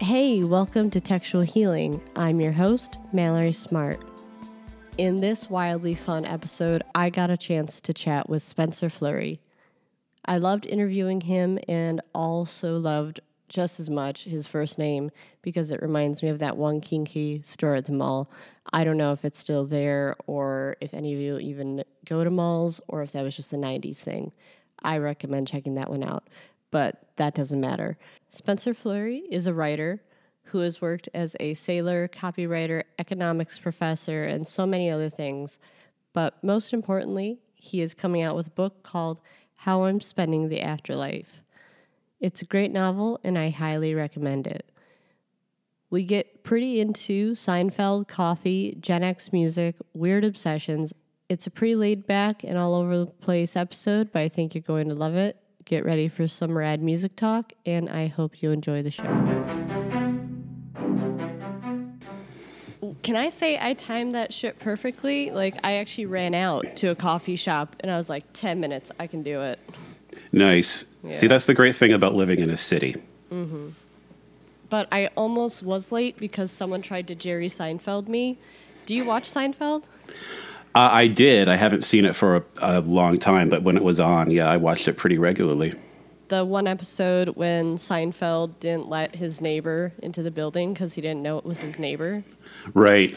Hey, welcome to Textual Healing. I'm your host, Mallory Smart. In this wildly fun episode, I got a chance to chat with Spencer Fleury. I loved interviewing him and also loved just as much his first name because it reminds me of that one kinky store at the mall. I don't know if it's still there or if any of you even go to malls or if that was just a 90s thing. I recommend checking that one out, but that doesn't matter. Spencer Fleury is a writer who has worked as a sailor, copywriter, economics professor, and so many other things. But most importantly, he is coming out with a book called How I'm Spending the Afterlife. It's a great novel, and I highly recommend it. We get pretty into Seinfeld, coffee, Gen X music, weird obsessions. It's a pretty laid back and all over the place episode, but I think you're going to love it. Get ready for some rad music talk, and I hope you enjoy the show. Can I say I timed that shit perfectly? Like, I actually ran out to a coffee shop, and I was like, 10 minutes, I can do it. Nice. See, that's the great thing about living in a city. Mm-hmm. But I almost was late because someone tried to Jerry Seinfeld me. Do you watch Seinfeld? Uh, I did. I haven't seen it for a, a long time, but when it was on, yeah, I watched it pretty regularly. The one episode when Seinfeld didn't let his neighbor into the building because he didn't know it was his neighbor. Right.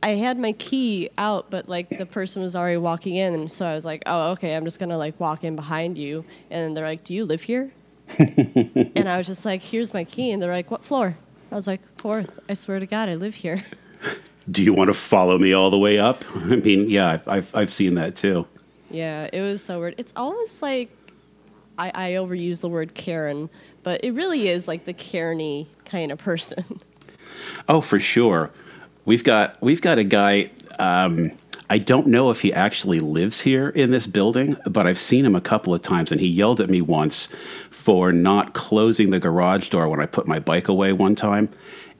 I had my key out, but like the person was already walking in, and so I was like, "Oh, okay, I'm just gonna like walk in behind you." And they're like, "Do you live here?" and I was just like, "Here's my key," and they're like, "What floor?" I was like, fourth. I swear to God, I live here." Do you want to follow me all the way up? I mean, yeah, I've, I've, I've seen that too. Yeah, it was so weird. It's almost like I, I overuse the word Karen, but it really is like the Kareny kind of person. Oh, for sure. We've got we've got a guy. Um, I don't know if he actually lives here in this building, but I've seen him a couple of times, and he yelled at me once for not closing the garage door when I put my bike away one time.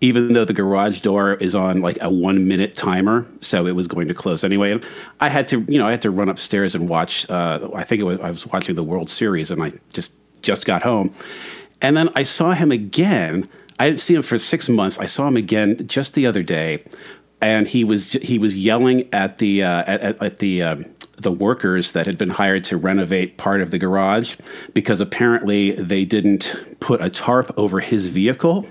Even though the garage door is on like a one minute timer, so it was going to close anyway. And I had to, you know, I had to run upstairs and watch. Uh, I think it was I was watching the World Series, and I just just got home, and then I saw him again. I didn't see him for six months. I saw him again just the other day, and he was he was yelling at the uh, at, at, the um, the workers that had been hired to renovate part of the garage because apparently they didn't put a tarp over his vehicle.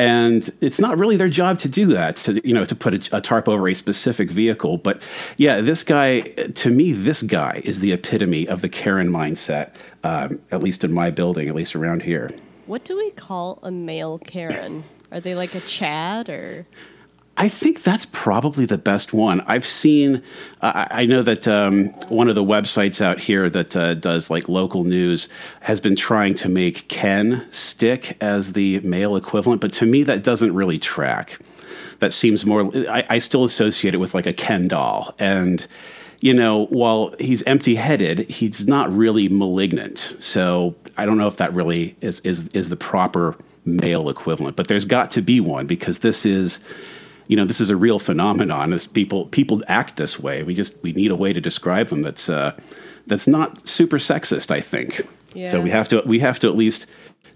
And it's not really their job to do that, to you know, to put a, a tarp over a specific vehicle. But yeah, this guy, to me, this guy is the epitome of the Karen mindset, um, at least in my building, at least around here. what do we call a male Karen? Are they like a Chad or? I think that's probably the best one. I've seen, I I know that um, one of the websites out here that uh, does like local news has been trying to make Ken stick as the male equivalent, but to me, that doesn't really track. That seems more, I, I still associate it with like a Ken doll. And, you know, while he's empty headed, he's not really malignant. So I don't know if that really is, is, is the proper male equivalent, but there's got to be one because this is you know this is a real phenomenon as people people act this way we just we need a way to describe them that's uh that's not super sexist i think Yeah. so we have to we have to at least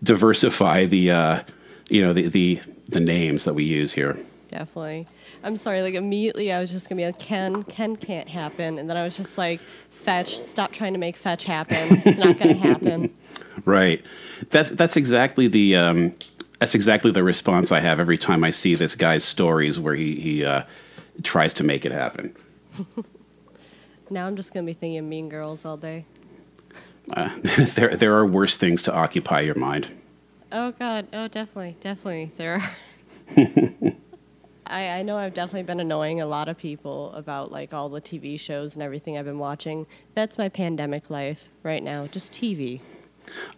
diversify the uh you know the the the names that we use here Definitely. I'm sorry. Like immediately, I was just gonna be like, Ken, Ken can't happen, and then I was just like, Fetch, stop trying to make fetch happen. It's not gonna happen. right that's that's exactly the um that's exactly the response i have every time i see this guy's stories where he he uh tries to make it happen Now I'm just gonna be thinking of Mean Girls all day. uh, there there are worse things to occupy your mind Oh God. Oh, definitely, definitely. There are. I, I know I've definitely been annoying a lot of people about like all the TV shows and everything I've been watching. That's my pandemic life right now, just TV.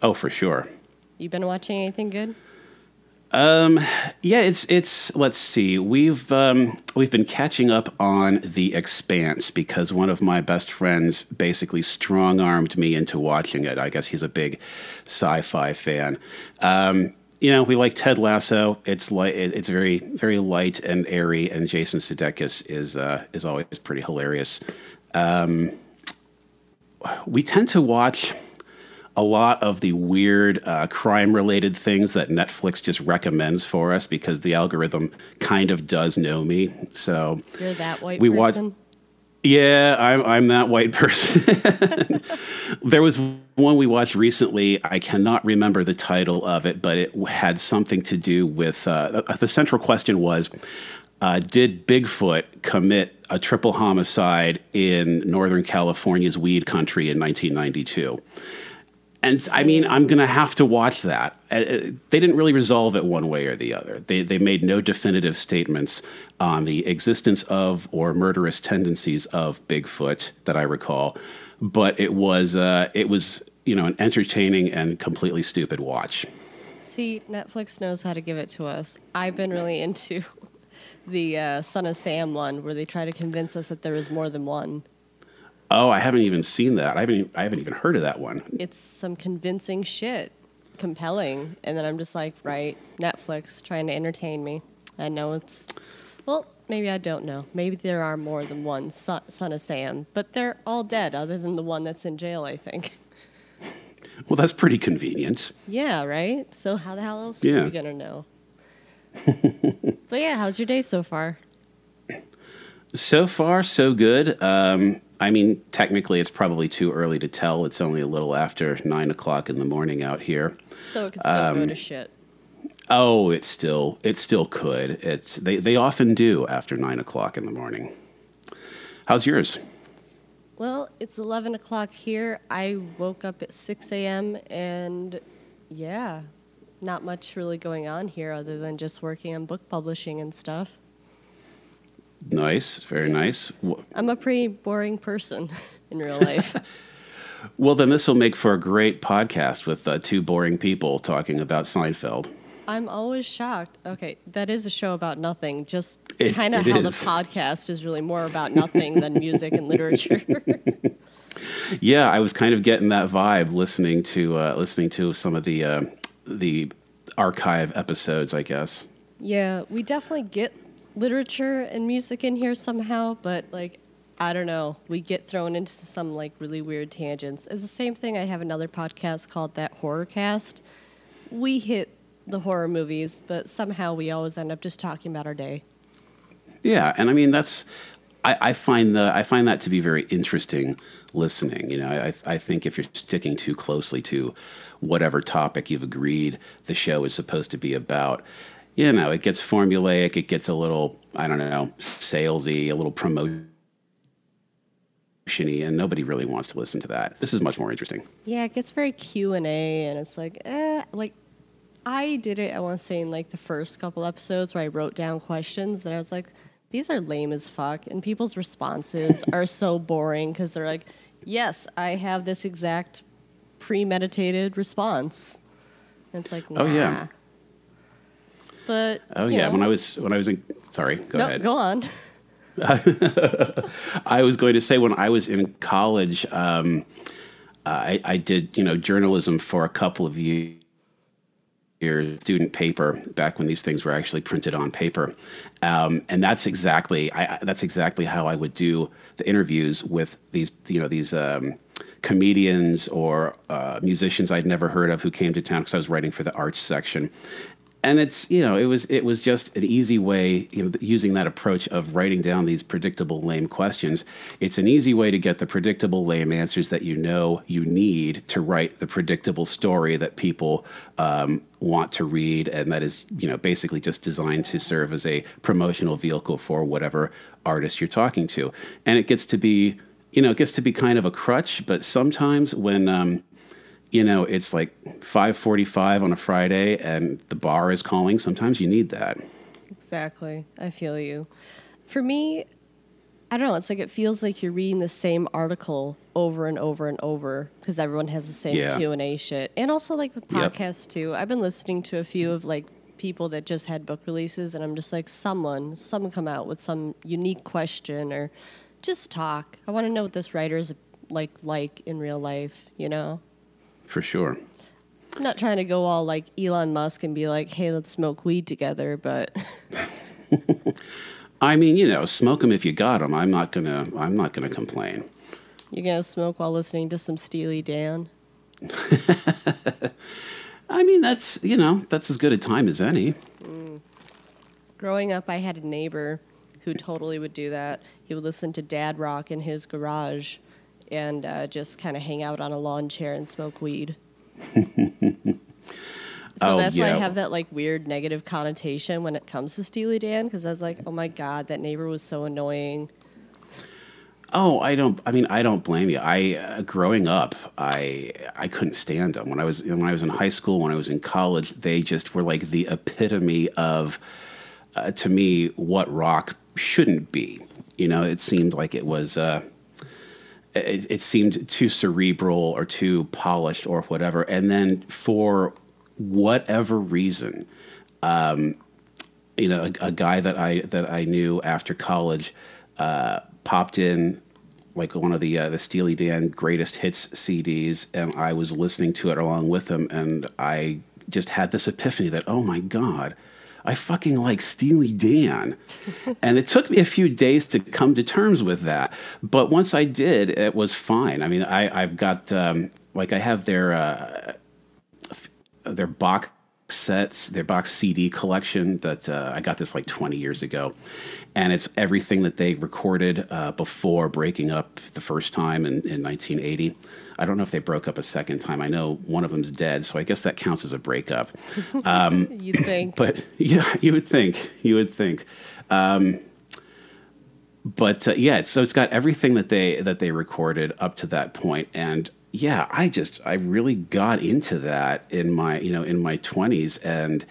oh for sure You been watching anything good? Um, yeah, it's it's. Let's see. We've um, we've been catching up on The Expanse because one of my best friends basically strong armed me into watching it. I guess he's a big sci-fi fan. Um, you know, we like Ted Lasso. It's light. It's very very light and airy, and Jason Sudeikis is uh, is always pretty hilarious. Um, we tend to watch a lot of the weird uh, crime related things that Netflix just recommends for us because the algorithm kind of does know me. So You're that white We watch- person. yeah, I'm I'm that white person. there was one we watched recently. I cannot remember the title of it, but it had something to do with uh, the central question was. Uh, did Bigfoot commit a triple homicide in Northern California's weed country in 1992? And I mean, I'm going to have to watch that. Uh, uh, They didn't really resolve it one way or the other. They, they made no definitive statements on the existence of or murderous tendencies of Bigfoot that I recall, but it was uh, it was you know an entertaining and completely stupid watch. See, Netflix knows how to give it to us. I've been really into the uh, Son of Sam one, where they try to convince us that there is more than one. Oh, I haven't even seen that. I haven't I haven't even heard of that one. It's some convincing shit, compelling, and then I'm just like, right, Netflix trying to entertain me. I know it's, well, maybe I don't know. Maybe there are more than one son, son of Sam, but they're all dead, other than the one that's in jail, I think. Well, that's pretty convenient. Yeah, right. So how the hell else Yeah. are we gonna know? but yeah, how's your day so far? So far, so good. Um, I mean, technically, it's probably too early to tell. It's only a little after nine o'clock in the morning out here. So it could still go Um, to shit. Oh, it still it still could. It's they they often do after nine o'clock in the morning. How's yours? Well, it's 11 o'clock here. I woke up at 6 a.m. and yeah, not much really going on here other than just working on book publishing and stuff. Nice, very nice. I'm a pretty boring person in real life. Well, then this will make for a great podcast with uh, two boring people talking about Seinfeld. I'm always shocked. Okay, that is a show about nothing, just kind of how the podcast is really more about nothing than music and literature. Yeah, I was kind of getting that vibe listening to uh, listening to some of the uh, the archive episodes. I guess. Yeah, we definitely get literature and music in here somehow, but like I don't know, we get thrown into some like really weird tangents. It's the same thing. I have another podcast called That Horror Cast. We hit the horror movies, but somehow we always end up just talking about our day. Yeah, and I mean that's I, I find the I find that to be very interesting listening. You know, I I think if you're sticking too closely to whatever topic you've agreed the show is supposed to be about, you know, it gets formulaic. It gets a little I don't know salesy, a little promotiony, and nobody really wants to listen to that. This is much more interesting. Yeah, it gets very Q and A, and it's like, eh, like I did it. I want to say in like the first couple episodes where I wrote down questions, that I was like, these are lame as fuck, and people's responses are so boring because they're like, yes, I have this exact premeditated response. And it's like, Oh, yeah. But Oh yeah, know, when I was when I was in sorry, go no, ahead. go on. I was going to say when I was in college, um, I, I did you know journalism for a couple of years. Student paper back when these things were actually printed on paper, um, and that's exactly I, I- that's exactly how I would do the interviews with these you know these um, comedians or uh, musicians I'd never heard of who came to town because I was writing for the arts section, and it's you know it was it was just an easy way you know using that approach of writing down these predictable lame questions. It's an easy way to get the predictable lame answers that you know you need to write the predictable story that people um, want to read and that is you know basically just designed to serve as a promotional vehicle for whatever artist you're talking to. And it gets to be you know it gets to be kind of a crutch but sometimes when um, you know it's like 5:45 on a Friday and the bar is calling sometimes you need that Exactly. I feel you. For me, I don't know. It's like it feels like you're reading the same article over and over and over because everyone has the same Yeah. Q and A shit, and also like with Yep. podcasts too. I've been listening to a few of like people that just had book releases, and I'm just like, someone, someone come out with some unique question or just talk. I want to know what this writer is like like in real life. You know. For sure I'm not trying to go all like Elon Musk and be like, "Hey, let's smoke weed together," but I mean you know smoke them if you got them I'm not to I'm not to complain You're gonna smoke while listening to some Steely Dan. I mean, that's you know that's as good a time as any. Mm. Growing up, I had a neighbor who totally would do that. He would listen to dad rock in his garage and uh, just kind of hang out on a lawn chair and smoke weed. so Oh, that's why I have that like weird negative connotation when it comes to Steely Dan because I was like, oh my god, that neighbor was so annoying. Oh, I don't. I mean, I don't blame you. I uh, growing up, I I couldn't stand them when I was when I was in high school. When I was in college, they just were like the epitome of, uh, to me, what rock shouldn't be. You know, it seemed like it was. Uh, it, it seemed too cerebral or too polished or whatever. And then for whatever reason, um, you know, a, a guy that I that I knew after college uh, popped in like one of the uh, the Steely Dan greatest hits CDs, and I was listening to it along with him, and I just had this epiphany that oh my god. I fucking like Steely Dan. and it took me a few days to come to terms with that. But once I did, it was fine. I mean, I, I've got, um, like, I have their, uh, their box sets, their box CD collection that uh, I got this like 20 years ago. And it's everything that they recorded uh, before breaking up the first time in, in 1980. I don't know if they broke up a second time. I know one of them's dead, so I guess that counts as a breakup. You'd think. But yeah, you would think. You would think. Um, but uh, yeah, so it's got everything that they that they recorded up to that point, and yeah, I just I really got into that in my you know in my twenties, and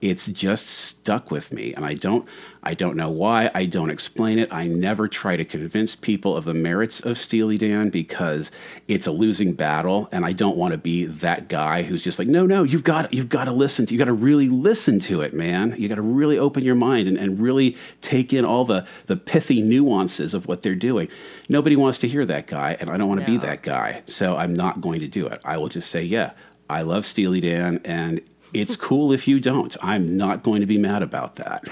it's just stuck with me, and I don't I don't know why. I don't explain it. I never try to convince people of the merits of Steely Dan because it's a losing battle, and I don't want to be that guy who's just like, no, no, you've got you've got to listen to, you got to really listen to it, man. You got to really open your mind and, and really take in all the the pithy nuances of what they're doing. Nobody wants to hear that guy, and I don't want to be that guy, so I'm not going to do it. I will just say, yeah, I love Steely Dan, and it's cool if you don't. I'm not going to be mad about that.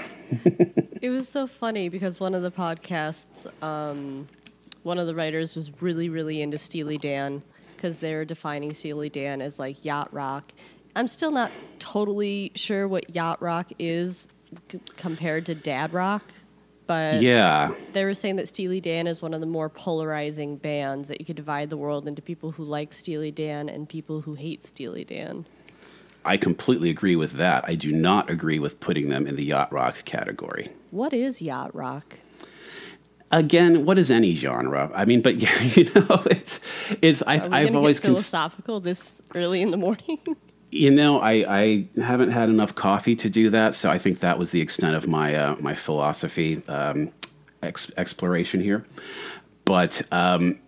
It was so funny because one of the podcasts, um, one of the writers was really, really into Steely Dan because they were defining Steely Dan as like yacht rock. I'm still not totally sure what yacht rock is c- compared to dad rock, but Yeah. they were saying that Steely Dan is one of the more polarizing bands that you could divide the world into people who like Steely Dan and people who hate Steely Dan. I completely agree with that. I do not agree with putting them in the yacht rock category. What is yacht rock? Again, what is any genre? I mean, but yeah, you know, it's it's. I, Are I've gonna always get cons- philosophical this early in the morning. you know, I, I haven't had enough coffee to do that, so I think that was the extent of my uh, my philosophy um, ex- exploration here. But um,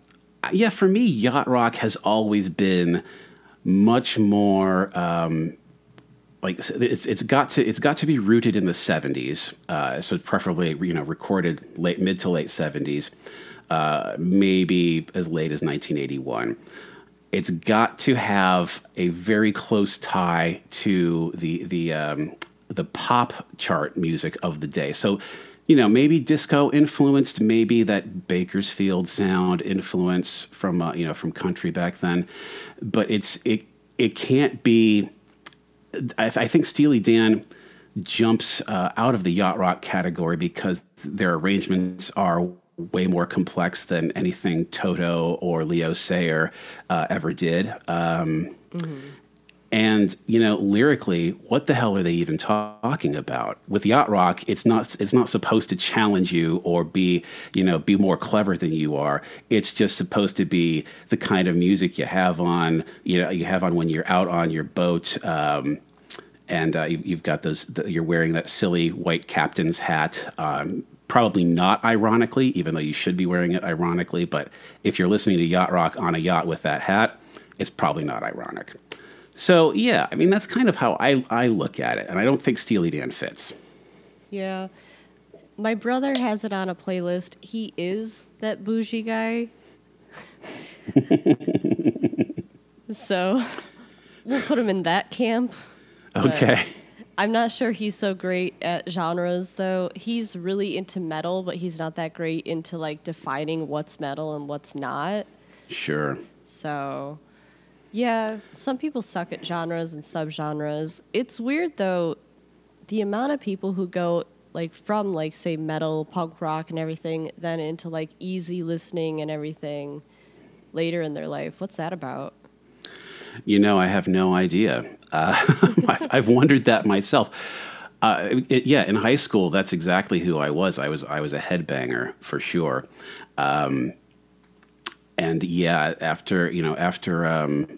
yeah, for me, yacht rock has always been much more um, like it's it's got to it's got to be rooted in the 70s uh, so preferably you know recorded late mid to late 70s uh, maybe as late as 1981 it's got to have a very close tie to the the um, the pop chart music of the day. So you know maybe disco influenced maybe that bakersfield sound influence from uh, you know from country back then but it's it it can't be I, I think Steely Dan jumps uh, out of the yacht rock category because their arrangements are way more complex than anything Toto or Leo Sayer uh, ever did. Um, And you know, lyrically, what the hell are they even talking about? With yacht rock, it's not it's not supposed to challenge you or be you know be more clever than you are. It's just supposed to be the kind of music you have on you know you have on when you're out on your boat. Um, and uh, you, you've got those. The, you're wearing that silly white captain's hat. Um, probably not ironically, even though you should be wearing it ironically. But if you're listening to yacht rock on a yacht with that hat, it's probably not ironic. So yeah, I mean that's kind of how I, I look at it, and I don't think Steely Dan fits. Yeah. My brother has it on a playlist. He is that bougie guy. so we'll put him in that camp. Okay. I'm not sure he's so great at genres though. He's really into metal, but he's not that great into like defining what's metal and what's not. Sure. So Yeah, some people suck at genres and subgenres. It's weird though, the amount of people who go like from like say metal, punk rock, and everything, then into like easy listening and everything later in their life. What's that about? You know, I have no idea. Uh, I've, wondered that myself. Uh, it, yeah, in high school, that's exactly who I was. I was I was a headbanger for sure. Um, and yeah, after you know, after um,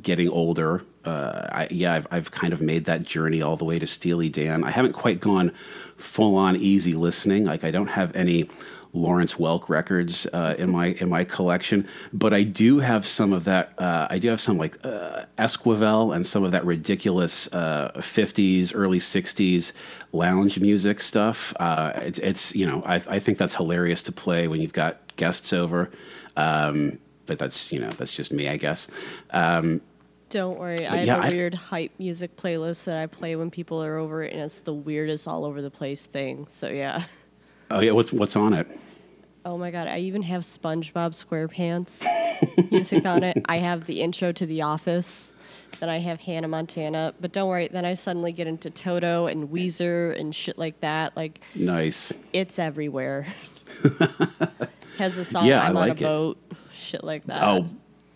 getting older, uh, I, yeah, I've, I've kind of made that journey all the way to Steely Dan. I haven't quite gone full on easy listening. Like I don't have any Lawrence Welk records uh, in my in my collection, but I do have some of that. Uh, I do have some like uh, Esquivel and some of that ridiculous '50s, uh, early '60s lounge music stuff. Uh, it's it's you know I, I think that's hilarious to play when you've got guests over. Um, but that's you know that's just me, I guess. Um, don't worry, I have yeah, a I, weird hype music playlist that I play when people are over, and it's the weirdest all over the place thing. So yeah. Oh yeah, what's what's on it? Oh my god, I even have SpongeBob SquarePants music on it. I have the intro to The Office. Then I have Hannah Montana. But don't worry, then I suddenly get into Toto and Weezer and shit like that. Like nice. It's everywhere. Has a song yeah, I'm on a boat, shit like that. Oh,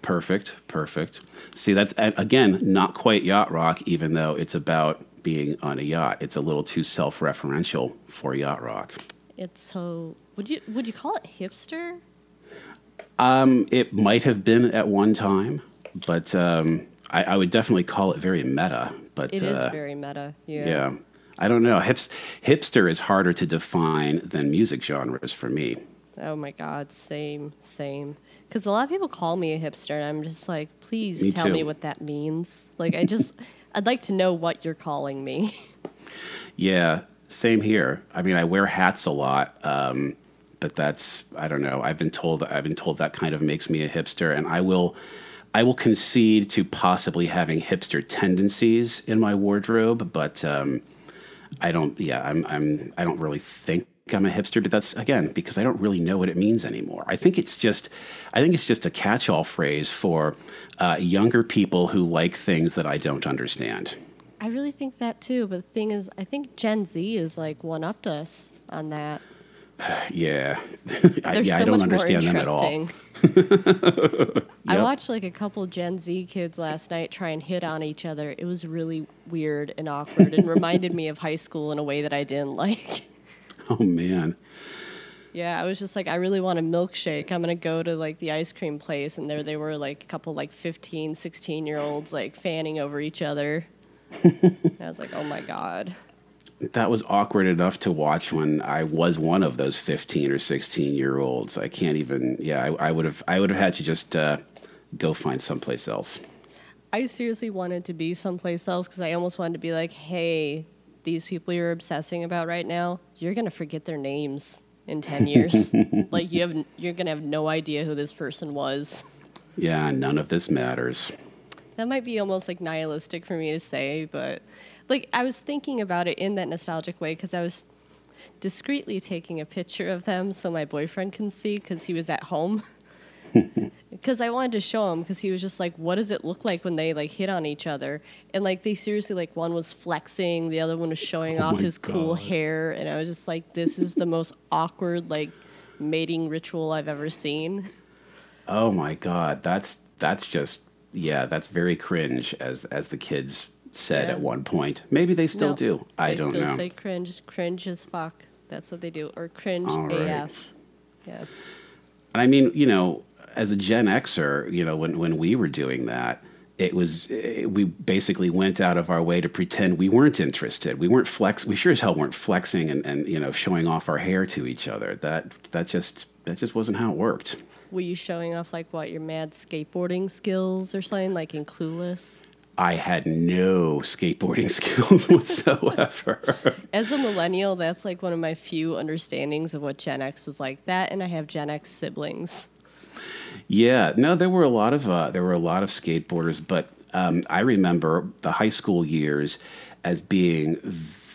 perfect, perfect. See, that's again not quite yacht rock, even though it's about being on a yacht. It's a little too self-referential for yacht rock. It's so. Would you would you call it hipster? Um, it might have been at one time, but um, I, I, would definitely call it very meta. But it uh, is very meta. Yeah. Yeah. I don't know. Hips, hipster is harder to define than music genres for me. Oh my God, same, same. Because a lot of people call me a hipster, and I'm just like, please me tell too. me what that means. Like, I just, I'd like to know what you're calling me. yeah, same here. I mean, I wear hats a lot, um, but that's I don't know. I've been told I've been told that kind of makes me a hipster, and I will. I will concede to possibly having hipster tendencies in my wardrobe, but um, I don't. Yeah, I'm. I'm. I don't really think I'm a hipster, but that's again because I don't really know what it means anymore. I think it's just, I think it's just a catch-all phrase for uh, younger people who like things that I don't understand. I really think that too. But the thing is, I think Gen Z is like one up to us on that. yeah, I, yeah, so I don't understand them at all. yep. I watched like a couple Gen Z kids last night try and hit on each other. It was really weird and awkward, and reminded me of high school in a way that I didn't like. Oh man. Yeah, I was just like, I really want a milkshake. I'm going to go to like the ice cream place. And there they were, like a couple like 15, 16 year olds, like fanning over each other. I was like, oh my God. That was awkward enough to watch when I was one of those 15 or 16 year olds. I can't even, yeah, I, I would have, I would have had to just uh, go find someplace else. I seriously wanted to be someplace else because I almost wanted to be like, hey, these people you're obsessing about right now, you're going to forget their names in 10 years. like you have you're going to have no idea who this person was. Yeah, none of this matters that might be almost like nihilistic for me to say, but like I was thinking about it in that nostalgic way because I was discreetly taking a picture of them so my boyfriend can see because he was at home. Because I wanted to show him because he was just like, "What does it look like when they like hit on each other?" And like they seriously like one was flexing, the other one was showing oh off his God. cool hair, and I was just like, "This is the most awkward like mating ritual I've ever seen." Oh my God, that's that's just yeah, that's very cringe, as as the kids said yeah. at one point. Maybe they still do. I don't still know. Say cringe, cringe as fuck. That's what they do, or cringe All AF. Yes. And I mean, you know, as a Gen Xer, you know, when when we were doing that, it was it, we basically went out of our way to pretend we weren't interested. We weren't flex. We sure as hell weren't flexing and, and you know showing off our hair to each other. That that just that just wasn't how it worked were you showing off like what your mad skateboarding skills or something like in Clueless? I had no skateboarding skills whatsoever. As a millennial, that's like one of my few understandings of what Gen X was like. That, and I have Gen X siblings. Yeah, no, there were a lot of uh, there were a lot of skateboarders, but um, I remember the high school years as being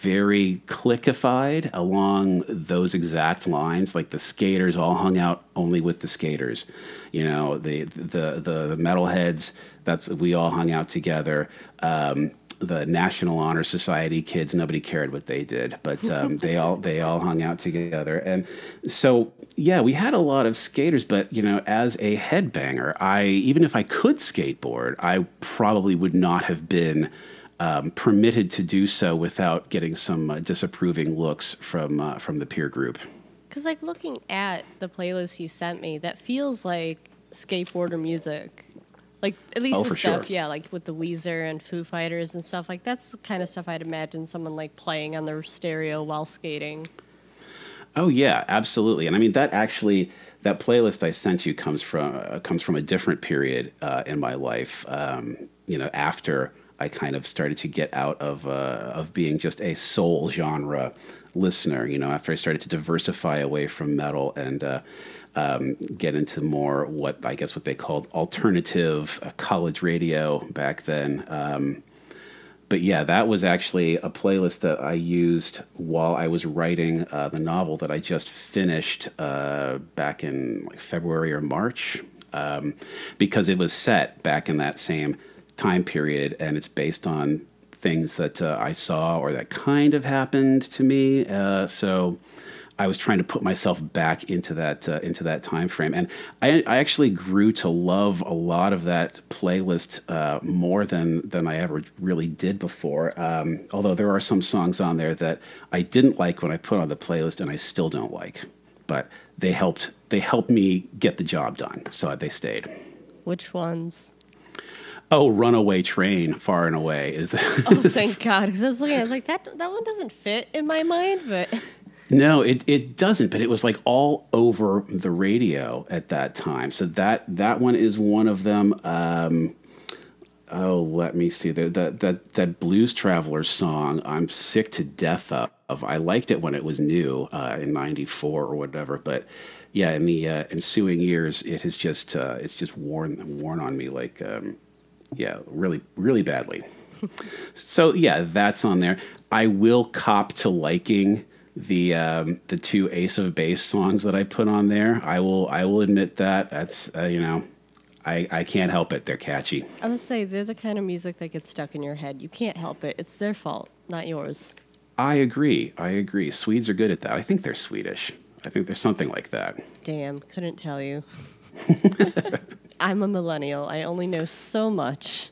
very clickified along those exact lines. Like the skaters all hung out only with the skaters. You know, the the the, the metalheads. That's we all hung out together. Um, the National Honor Society kids, nobody cared what they did, but um, they all they all hung out together, and so yeah, we had a lot of skaters. But you know, as a headbanger, I even if I could skateboard, I probably would not have been um, permitted to do so without getting some uh, disapproving looks from uh, from the peer group. Because like looking at the playlist you sent me, that feels like skateboarder music. Like at least Oh, the stuff, sure. yeah, like with the Weezer and Foo Fighters and stuff. Like that's the kind of stuff I'd imagine someone like playing on their stereo while skating. Oh yeah, absolutely. And I mean that actually that playlist I sent you comes from uh, comes from a different period uh, in my life. Um, you know, after I kind of started to get out of uh, of being just a sole genre listener. You know, after I started to diversify away from metal and uh, um, get into more what I guess what they called alternative uh, college radio back then. Um, but yeah, that was actually a playlist that I used while I was writing uh, the novel that I just finished uh, back in like February or March, um, because it was set back in that same time period, and it's based on things that uh, I saw or that kind of happened to me. Uh, so I was trying to put myself back into that uh, into that time frame, and I, I actually grew to love a lot of that playlist uh, more than than I ever really did before. Um, although there are some songs on there that I didn't like when I put on the playlist, and I still don't like, but they helped they helped me get the job done, so they stayed. Which ones? Oh, Runaway Train, Far and Away is the Oh, thank God! Because I was looking, I was like, that that one doesn't fit in my mind, but No, it, it doesn't, but it was like all over the radio at that time. So that that one is one of them. Um, oh, let me see. The, the, that that Blues Traveler song, I'm sick to death of. I liked it when it was new uh, in '94 or whatever, but yeah, in the uh, ensuing years, it has just uh, it's just worn worn on me like um, yeah, really really badly. So yeah, that's on there. I will cop to liking the um, the two Ace of Base songs that I put on there. I will I will admit that that's uh, you know I I can't help it. They're catchy. I would say they're the kind of music that gets stuck in your head. You can't help it. It's their fault, not yours. I agree. I agree. Swedes are good at that. I think they're Swedish. I think there's something like that. Damn, couldn't tell you. I'm a millennial. I only know so much.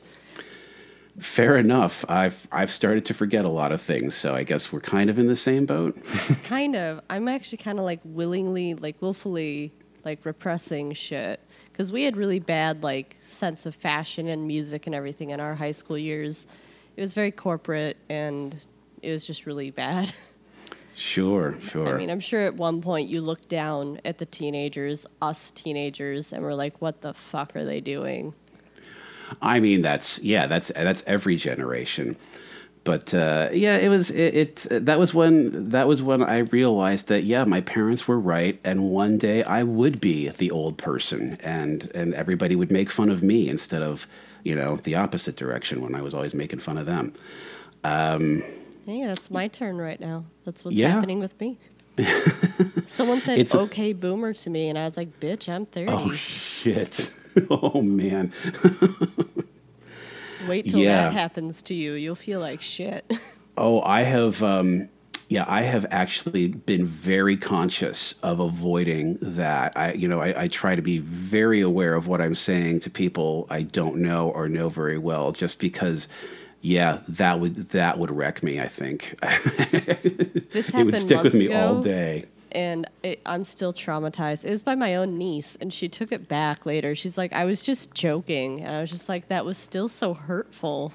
Fair enough. I've I've started to forget a lot of things, so I guess we're kind of in the same boat. kind of. I'm actually kind of like willingly, like willfully, like repressing shit. Because we had really bad, like, sense of fashion and music and everything in our high school years. It was very corporate and it was just really bad. Sure, sure. I mean, I'm sure at one point you looked down at the teenagers, us teenagers, and were like, what the fuck are they doing? I mean, that's yeah, that's that's every generation. But uh, yeah, it was it, it. That was when that was when I realized that yeah, my parents were right, and one day I would be the old person, and and everybody would make fun of me instead of you know the opposite direction when I was always making fun of them. Hey, that's my turn right now. That's what's Yeah. happening with me. Someone said It's a- okay boomer to me, and I was like, bitch, I'm 30. Oh shit! oh man. Wait till yeah. that happens to you. You'll feel like shit. Oh, I have. Um, yeah, I have actually been very conscious of avoiding that. I, you know, I, I try to be very aware of what I'm saying to people I don't know or know very well, just because. Yeah, that would that would wreck me. I think This it happened would stick with me ago, all day. And it, I'm still traumatized. It was by my own niece, and she took it back later. She's like, I was just joking, and I was just like, that was still so hurtful.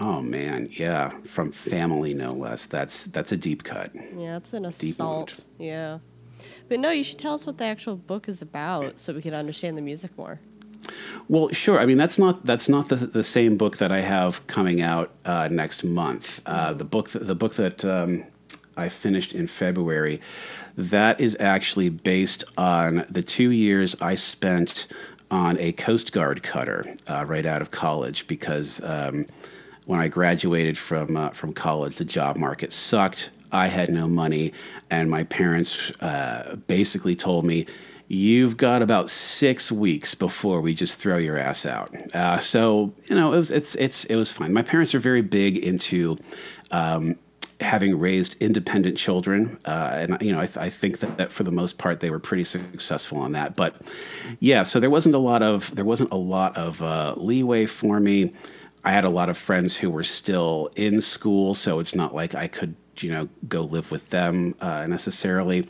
Oh man, yeah, from family no less. That's that's a deep cut. Yeah, it's an Deep assault. Yeah. But no, you should tell us what the actual book is about so we can understand the music more. Well, sure. I mean, that's not that's not the, the same book that I have coming out uh, next month. Uh, the book the book that um, I finished in February, that is actually based on the two years I spent on a Coast Guard cutter uh, right out of college because. Um, when I graduated from uh, from college, the job market sucked. I had no money, and my parents uh, basically told me, "You've got about six weeks before we just throw your ass out." Uh, so you know, it was it's it's it was fine. My parents are very big into. Um, having raised independent children, uh, and you know, I, th- I think that, that, for the most part they were pretty successful on that. But yeah, so there wasn't a lot of there wasn't a lot of uh, leeway for me. I had a lot of friends who were still in school, so it's not like I could you know go live with them uh, necessarily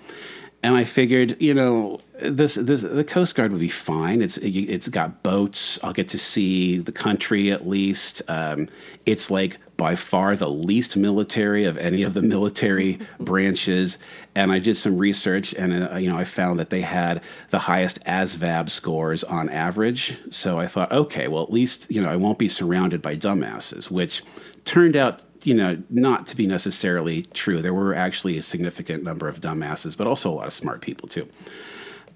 and I figured, you know, this this the Coast Guard would be fine. It's it's got boats. I'll get to see the country at least. Um, it's like by far the least military of any of the military branches. And I did some research, and uh, you know, I found that they had the highest ASVAB scores on average. So I thought, okay, well, at least you know, I won't be surrounded by dumbasses, which turned out you know, not to be necessarily true. There were actually a significant number of dumbasses, but also a lot of smart people too.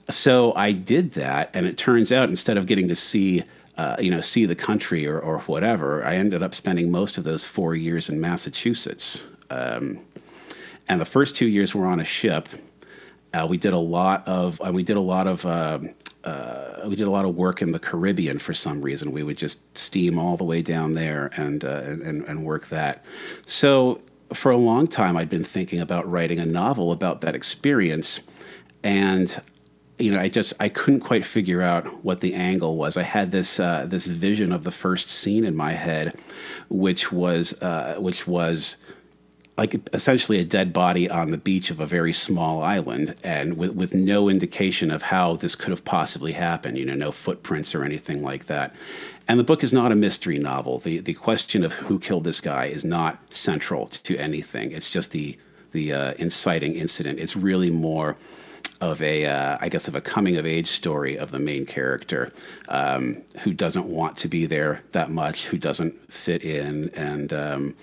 So I did that, and it turns out instead of getting to see, uh, you know, see the country or, or whatever, I ended up spending most of those four years in Massachusetts. Um, and the first two years were on a ship. Uh, we did a lot of uh, we did a lot of um, uh, we did a lot of work in the Caribbean for some reason. We would just steam all the way down there and, uh, and, and work that. So for a long time, I'd been thinking about writing a novel about that experience, and you know, I just I couldn't quite figure out what the angle was. I had this uh, this vision of the first scene in my head, which was uh, which was like essentially a dead body on the beach of a very small island and with, with no indication of how this could have possibly happened you know no footprints or anything like that. And the book is not a mystery novel. The, the question of who killed this guy is not central to anything. It's just the the uh, inciting incident. It's really more of a, uh, I guess, of a coming of age story of the main character um, who doesn't want to be there that much, who doesn't fit in, and um,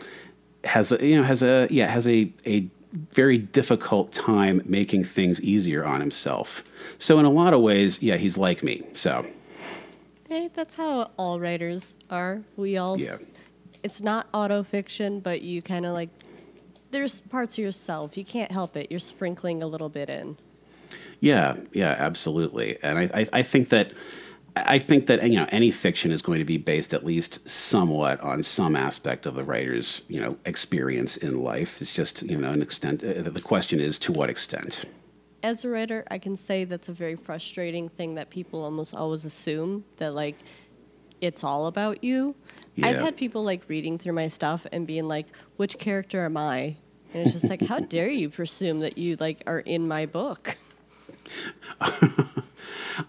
has a, you know has a yeah has a a very difficult time making things easier on himself. So in a lot of ways, yeah, he's like me. So Hey, that's how all writers are. We all yeah. It's not autofiction, but you kind of like there's parts of yourself. You can't help it. You're sprinkling a little bit in. Yeah, yeah, absolutely. And I, I, I think that I think that you know any fiction is going to be based at least somewhat on some aspect of the writer's you know experience in life. It's just you know an extent. Uh, the question is to what extent. As a writer, I can say that's a very frustrating thing that people almost always assume that like it's all about you. Yeah. I've had people like reading through my stuff and being like, "Which character am I?" And it's just like, "How dare you presume that you like are in my book?"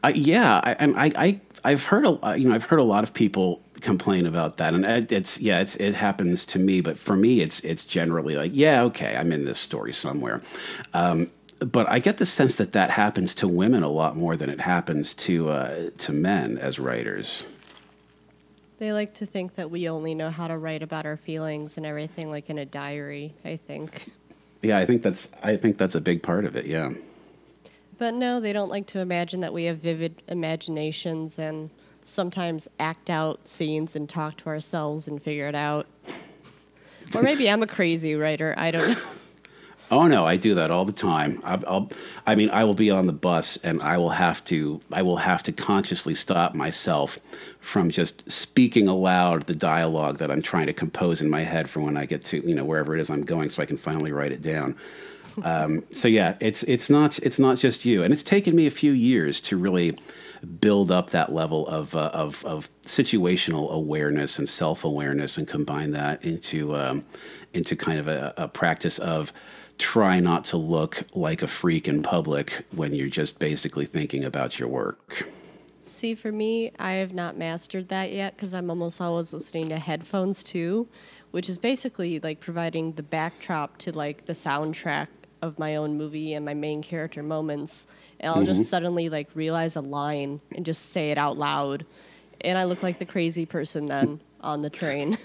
Uh, yeah, I, and I, I, I've heard a, uh, you know, I've heard a lot of people complain about that, and it's yeah, it's it happens to me, but for me, it's it's generally like, yeah, okay, I'm in this story somewhere. Um, but I get the sense that that happens to women a lot more than it happens to uh, to men as writers. They like to think that we only know how to write about our feelings and everything, like in a diary. I think. Yeah, I think that's I think that's a big part of it. Yeah. But no, they don't like to imagine that we have vivid imaginations and sometimes act out scenes and talk to ourselves and figure it out. or maybe I'm a crazy writer. I don't know. Oh no, I do that all the time. I'll, I'll, I mean, I will be on the bus and I will have to, I will have to consciously stop myself from just speaking aloud the dialogue that I'm trying to compose in my head for when I get to, you know, wherever it is I'm going, so I can finally write it down. Um, so yeah, it's it's not it's not just you, and it's taken me a few years to really build up that level of uh, of, of situational awareness and self awareness, and combine that into um, into kind of a, a practice of try not to look like a freak in public when you're just basically thinking about your work. See, for me, I have not mastered that yet because I'm almost always listening to headphones too, which is basically like providing the backdrop to like the soundtrack of my own movie and my main character moments, and I'll mm-hmm. just suddenly like realize a line and just say it out loud, and I look like the crazy person then on the train.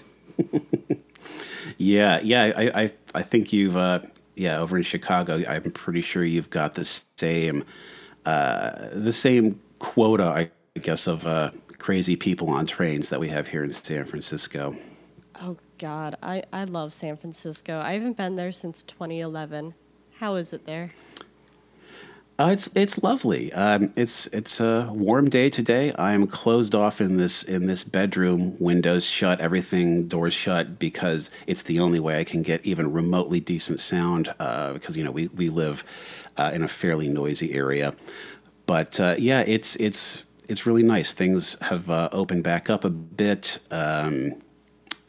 yeah, yeah, I, I, I think you've, uh, yeah, over in Chicago, I'm pretty sure you've got the same, uh, the same quota, I guess, of uh, crazy people on trains that we have here in San Francisco. Oh God, I I love San Francisco. I haven't been there since 2011. How is it there? Uh, it's it's lovely. Um, it's it's a warm day today. I am closed off in this in this bedroom, windows shut, everything doors shut because it's the only way I can get even remotely decent sound. Uh, because you know we we live uh, in a fairly noisy area, but uh, yeah, it's it's it's really nice. Things have uh, opened back up a bit. Um,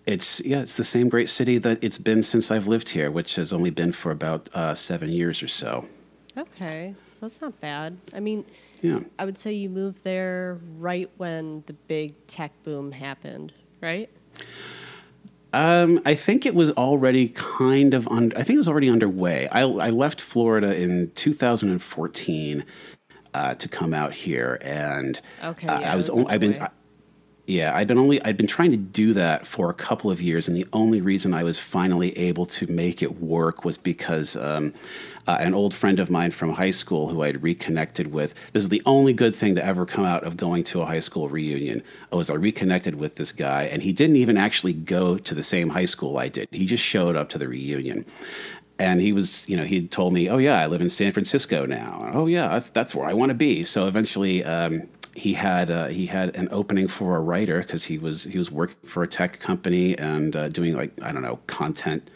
it's yeah, it's the same great city that it's been since I've lived here, which has only been for about uh, seven years or so. Okay, so that's not bad. I mean, Yeah. I would say you moved there right when the big tech boom happened, right? Um, I think it was already kind of un- I think it was already underway. I, I left Florida in 2014 uh, to come out here, and Okay, uh, I was. was on- I've been. underway. Yeah, I'd been only I'd been trying to do that for a couple of years, and the only reason I was finally able to make it work was because um, uh, an old friend of mine from high school, who I had reconnected with. This is the only good thing to ever come out of going to a high school reunion. Was I reconnected with this guy, and he didn't even actually go to the same high school I did. He just showed up to the reunion. And he was, you know, he told me, "Oh yeah, I live in San Francisco now. Oh yeah, that's that's where I want to be." So eventually, um, he had uh, he had an opening for a writer because he was he was working for a tech company and uh, doing like I don't know content,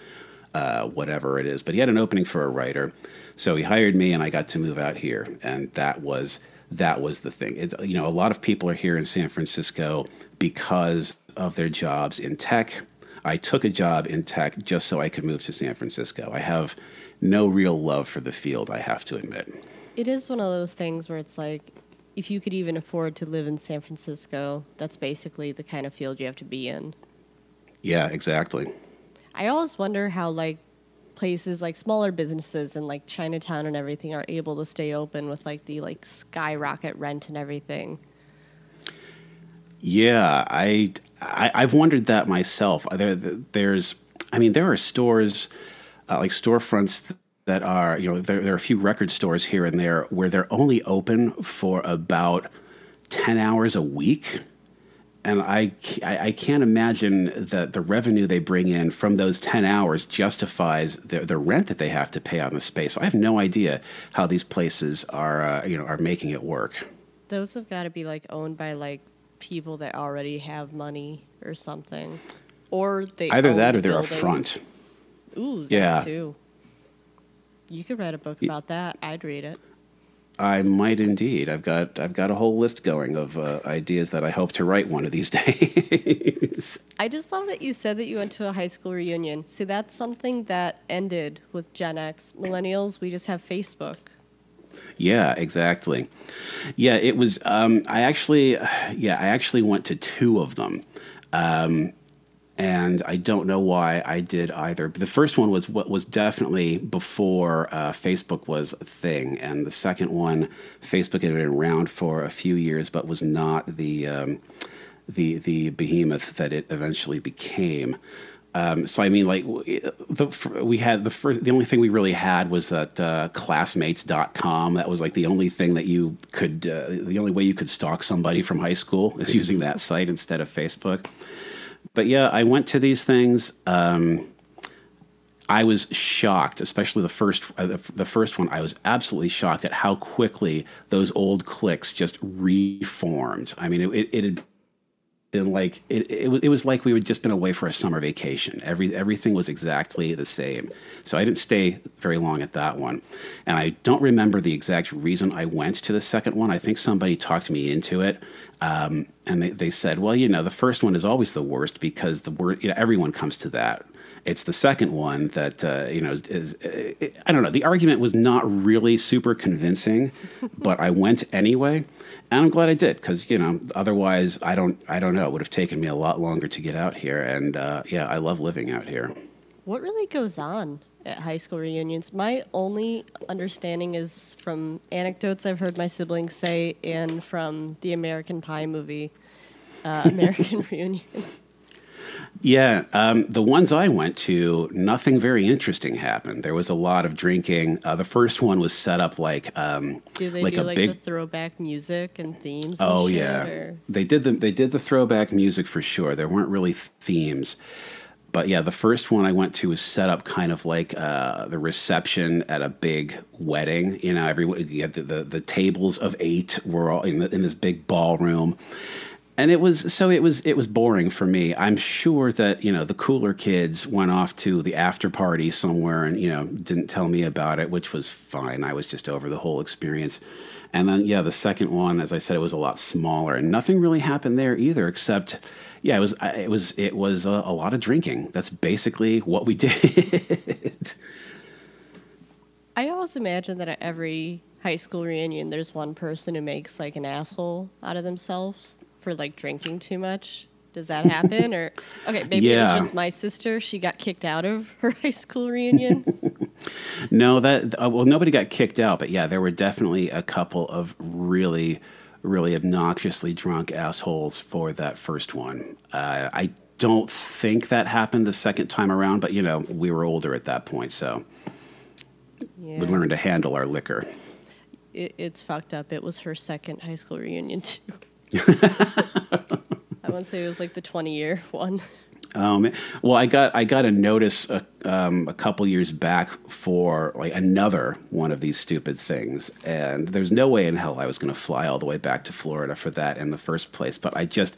uh, whatever it is. But he had an opening for a writer, so he hired me, and I got to move out here, and that was that was the thing. It's you know a lot of people are here in San Francisco because of their jobs in tech. I took a job in tech just so I could move to San Francisco. I have no real love for the field, I have to admit. It is one of those things where it's like, if you could even afford to live in San Francisco, that's basically the kind of field you have to be in. Yeah, exactly. I always wonder how like places like smaller businesses and like Chinatown and everything are able to stay open with like the like skyrocket rent and everything. Yeah, I, I I've wondered that myself. There, there's, I mean, there are stores uh, like storefronts that are, you know, there, there are a few record stores here and there where they're only open for about ten hours a week, and I I, I can't imagine that the revenue they bring in from those ten hours justifies the the rent that they have to pay on the space. So I have no idea how these places are, uh, you know, are making it work. Those have got to be like owned by like people that already have money or something, or they Either that or they're a front. Ooh, that Yeah. too. You could write a book about that. I'd read it. I might indeed. I've got I've got a whole list going of uh, ideas that I hope to write one of these days. I just love that you said that you went to a high school reunion. See, that's something that ended with Gen X. Millennials, we just have Facebook. yeah, exactly. Yeah, it was. Um, I actually, yeah, I actually went to two of them, um, and I don't know why I did either. But the first one was what was definitely before uh, Facebook was a thing, and the second one, Facebook had been around for a few years, but was not the um, the the behemoth that it eventually became. Um, so I mean, like the, we had the first, the only thing we really had was that uh, classmates.com. That was like the only thing that you could, uh, the only way you could stalk somebody from high school is using that site instead of Facebook. But yeah, I went to these things. Um, I was shocked, especially the first uh, the, the first one. I was absolutely shocked at how quickly those old cliques just reformed. I mean, it, it, it had been like it, it, was- it was like we had just been away for a summer vacation. Every everything was exactly the same. So I didn't stay very long at that one, and I don't remember the exact reason I went to the second one. I think somebody talked me into it, um, and they, they said, well, you know, the first one is always the worst because the word you know everyone comes to that. It's the second one that uh, you know is, is uh, I don't know. The argument was not really super convincing, but I went anyway, and I'm glad I did because you know otherwise I don't I don't know it would have taken me a lot longer to get out here, and uh, yeah, I love living out here. What really goes on at high school reunions? My only understanding is from anecdotes I've heard my siblings say and from the American Pie movie, uh, American Reunion. Yeah, um, the ones I went to, nothing very interesting happened. There was a lot of drinking. Uh, the first one was set up like um, Do they like do a like big the throwback music and themes? and Oh shit, yeah, or- they did the they did the throwback music for sure. There weren't really themes. But yeah, the first one I went to was set up kind of like uh, the reception at a big wedding. You know, everyone you had the, the, the tables of eight were all in, the, in this big ballroom, and it was so it was it was boring for me. I'm sure that you know the cooler kids went off to the after party somewhere and you know didn't tell me about it, which was fine. I was just over the whole experience. And then yeah, the second one, as I said, it was a lot smaller, and nothing really happened there either, except yeah, it was it was it was a, a lot of drinking. That's basically what we did. I always imagine that at every high school reunion, there's one person who makes like an asshole out of themselves for like drinking too much. Does that happen? or okay, maybe yeah. it was just my sister. She got kicked out of her high school reunion. no, that uh, well, nobody got kicked out, but yeah, there were definitely a couple of really really obnoxiously drunk assholes for that first one. Uh, I don't think that happened the second time around, but you know, we were older at that point, so yeah. we learned to handle our liquor. It, it's fucked up. It was her second high school reunion, too. I want to say it was like the 20 year one. Um, well, I got I got a notice a, um, a couple years back for like another one of these stupid things, and there's no way in hell I was going to fly all the way back to Florida for that in the first place. But I just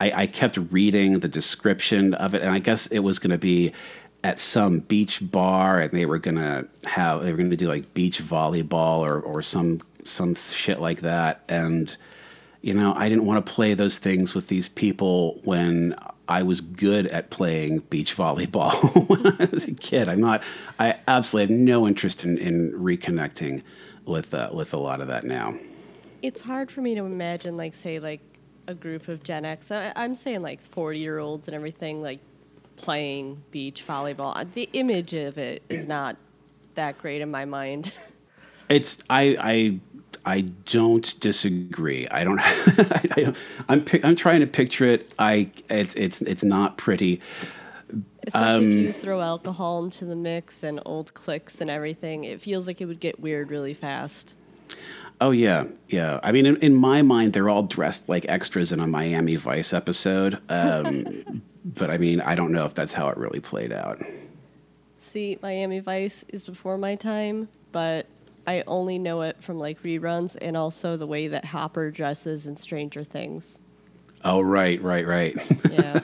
I, I kept reading the description of it, and I guess it was going to be at some beach bar, and they were going to have they were going to do like beach volleyball or or some some shit like that, and you know I didn't want to play those things with these people when I was good at playing beach volleyball when I was a kid. I'm not. I absolutely have no interest in, in reconnecting with uh, with a lot of that now. It's hard for me to imagine, like, say, like a group of Gen X. I, I'm saying like 40 year olds and everything, like playing beach volleyball. Uh, the image of it is not that great in my mind. It's I I I don't disagree. I don't. I, am I'm, I'm trying to picture it. I it's it's it's not pretty. Especially um, if you throw alcohol into the mix and old cliques and everything, it feels like it would get weird really fast. Oh yeah, yeah. I mean, in, in my mind, they're all dressed like extras in a Miami Vice episode. Um, but I mean, I don't know if that's how it really played out. See, Miami Vice is before my time, but I only know it from like reruns and also the way that Hopper dresses in Stranger Things. Oh right, right, right. yeah.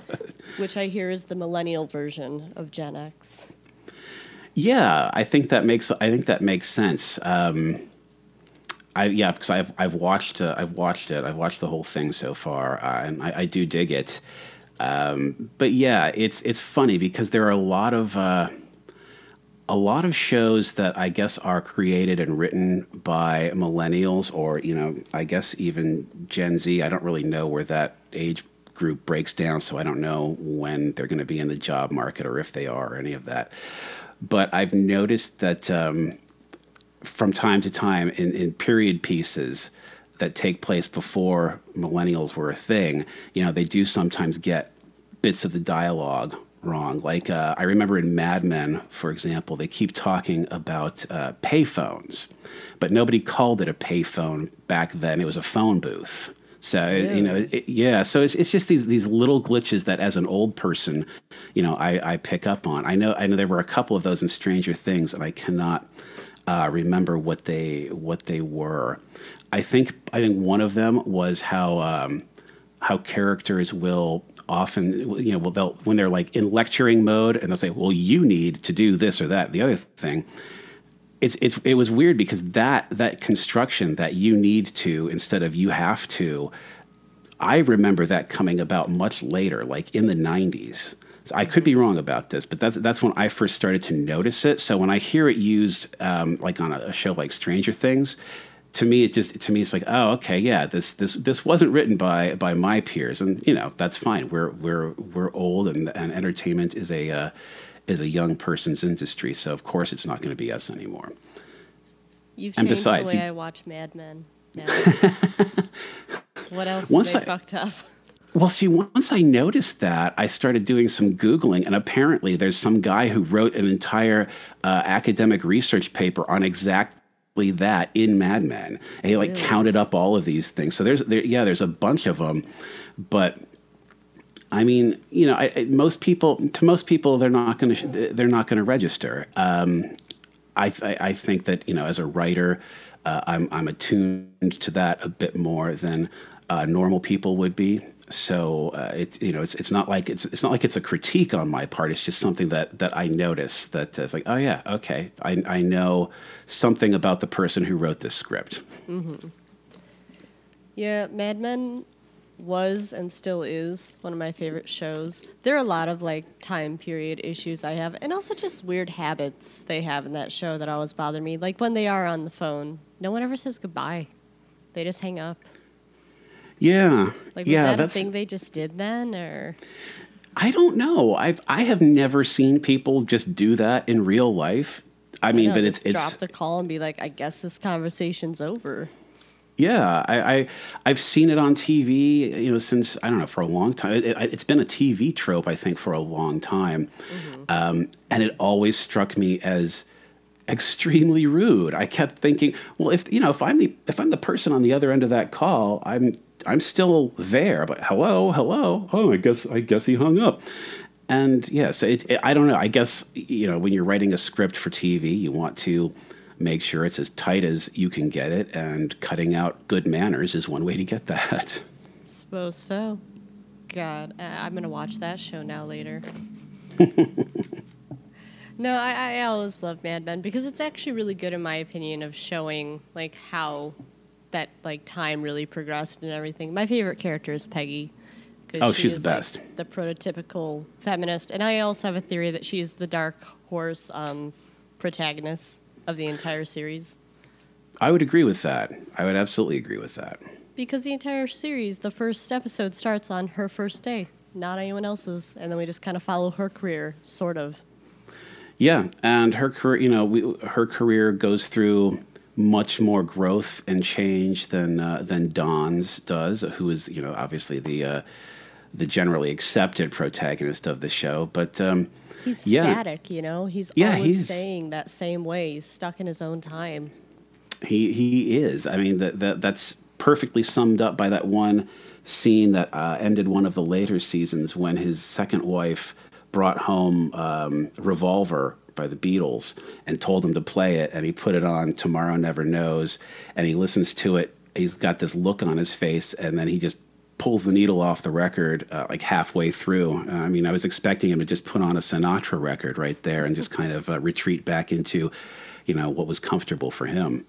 Which I hear is the millennial version of Gen X. Yeah, I think that makes I think that makes sense. Um, I yeah, because I've I've watched uh, I've watched it. I've watched the whole thing so far, uh, and I, I, do dig it. Um, but yeah, it's it's funny because there are a lot of. Uh, a lot of shows that I guess are created and written by millennials or, you know, I guess even Gen Z. I don't really know where that age group breaks down, so I don't know when they're going to be in the job market or if they are or any of that. But I've noticed that um, from time to time in, in period pieces that take place before millennials were a thing, you know, they do sometimes get bits of the dialogue wrong. Like uh, I remember in Mad Men, for example, they keep talking about uh, payphones, but nobody called it a payphone back then. It was a phone booth. So really? you know, it, yeah. So it's it's just these these little glitches that, as an old person, you know, I, I pick up on. I know I know there were a couple of those in Stranger Things, and I cannot uh, remember what they what they were. I think I think one of them was how um, how characters will often, you know, well, they'll when they're like in lecturing mode, and they'll say, "Well, you need to do this or that." The other thing, it's it's it was weird because that that construction that you need to instead of you have to, I remember that coming about much later, like in the '90s. So I could be wrong about this, but that's that's when I first started to notice it. So when I hear it used, um, like on a, a show like Stranger Things, to me, it just to me it's like, oh, okay, yeah, this this this wasn't written by by my peers, and you know that's fine. We're we're we're old, and and entertainment is a uh, is a young person's industry, so of course it's not going to be us anymore. You've and changed besides, the way you, I watch Mad Men. Now. what else once I, fucked up? Well, see, once I noticed that, I started doing some Googling, and apparently there's some guy who wrote an entire uh, academic research paper on exact that in Mad Men. And he like really? counted up all of these things. So there's there yeah, there's a bunch of them, but I mean, you know, I, I, most people to most people they're not going to they're not going to register. Um, I, th- I think that you know, as a writer, uh, I'm I'm attuned to that a bit more than uh, normal people would be. So uh, it's you know it's it's not like it's it's not like it's a critique on my part. It's just something that that I notice that it's like oh yeah okay I I know something about the person who wrote this script. Mm-hmm. Yeah, Mad Men was and still is one of my favorite shows. There are a lot of like time period issues I have, and also just weird habits they have in that show that always bother me. Like when they are on the phone, no one ever says goodbye; they just hang up. Yeah, like was yeah, that that's a thing they just did then, or I don't know. I've I have never seen people just do that in real life. I mean, know, but it's it's drop the call and be like, I guess this conversation's over. Yeah, I, I I've seen it on TV. You know, since I don't know for a long time. It, it, has been a TV trope, I think, for a long time, mm-hmm. um, and it always struck me as extremely rude. I kept thinking, well, if you know, if I'm the if I'm the person on the other end of that call, I'm I'm still there. But hello, hello. Oh, I guess I guess he hung up. And yes, yeah, so it, it, I don't know. I guess you know when you're writing a script for TV, you want to make sure it's as tight as you can get it, and cutting out good manners is one way to get that. Suppose so. God, I'm gonna watch that show now later. no, I, I always love Mad Men because it's actually really good, in my opinion, of showing like how that like time really progressed and everything. My favorite character is Peggy. Oh, she she's the best. Like, the prototypical feminist, and I also have a theory that she's the dark horse um, protagonist of the entire series. I would agree with that. I would absolutely agree with that. Because the entire series, the first episode starts on her first day, not anyone else's, and then we just kind of follow her career, sort of. Yeah, and her career, you know, we, her career goes through much more growth and change than uh, than Don's does, who is, you know, obviously the uh, the generally accepted protagonist of the show, but. Um, He's yeah. static, you know. He's yeah, always he's, staying that same way. He's stuck in his own time. He he is. I mean, that that that's perfectly summed up by that one scene that uh, ended one of the later seasons when his second wife brought home um, Revolver by the Beatles and told him to play it, and he put it on Tomorrow Never Knows, and he listens to it. He's got this look on his face, and then he just pulls the needle off the record uh, like halfway through. Uh, I mean, I was expecting him to just put on a Sinatra record right there and just kind of uh, retreat back into, you know, what was comfortable for him.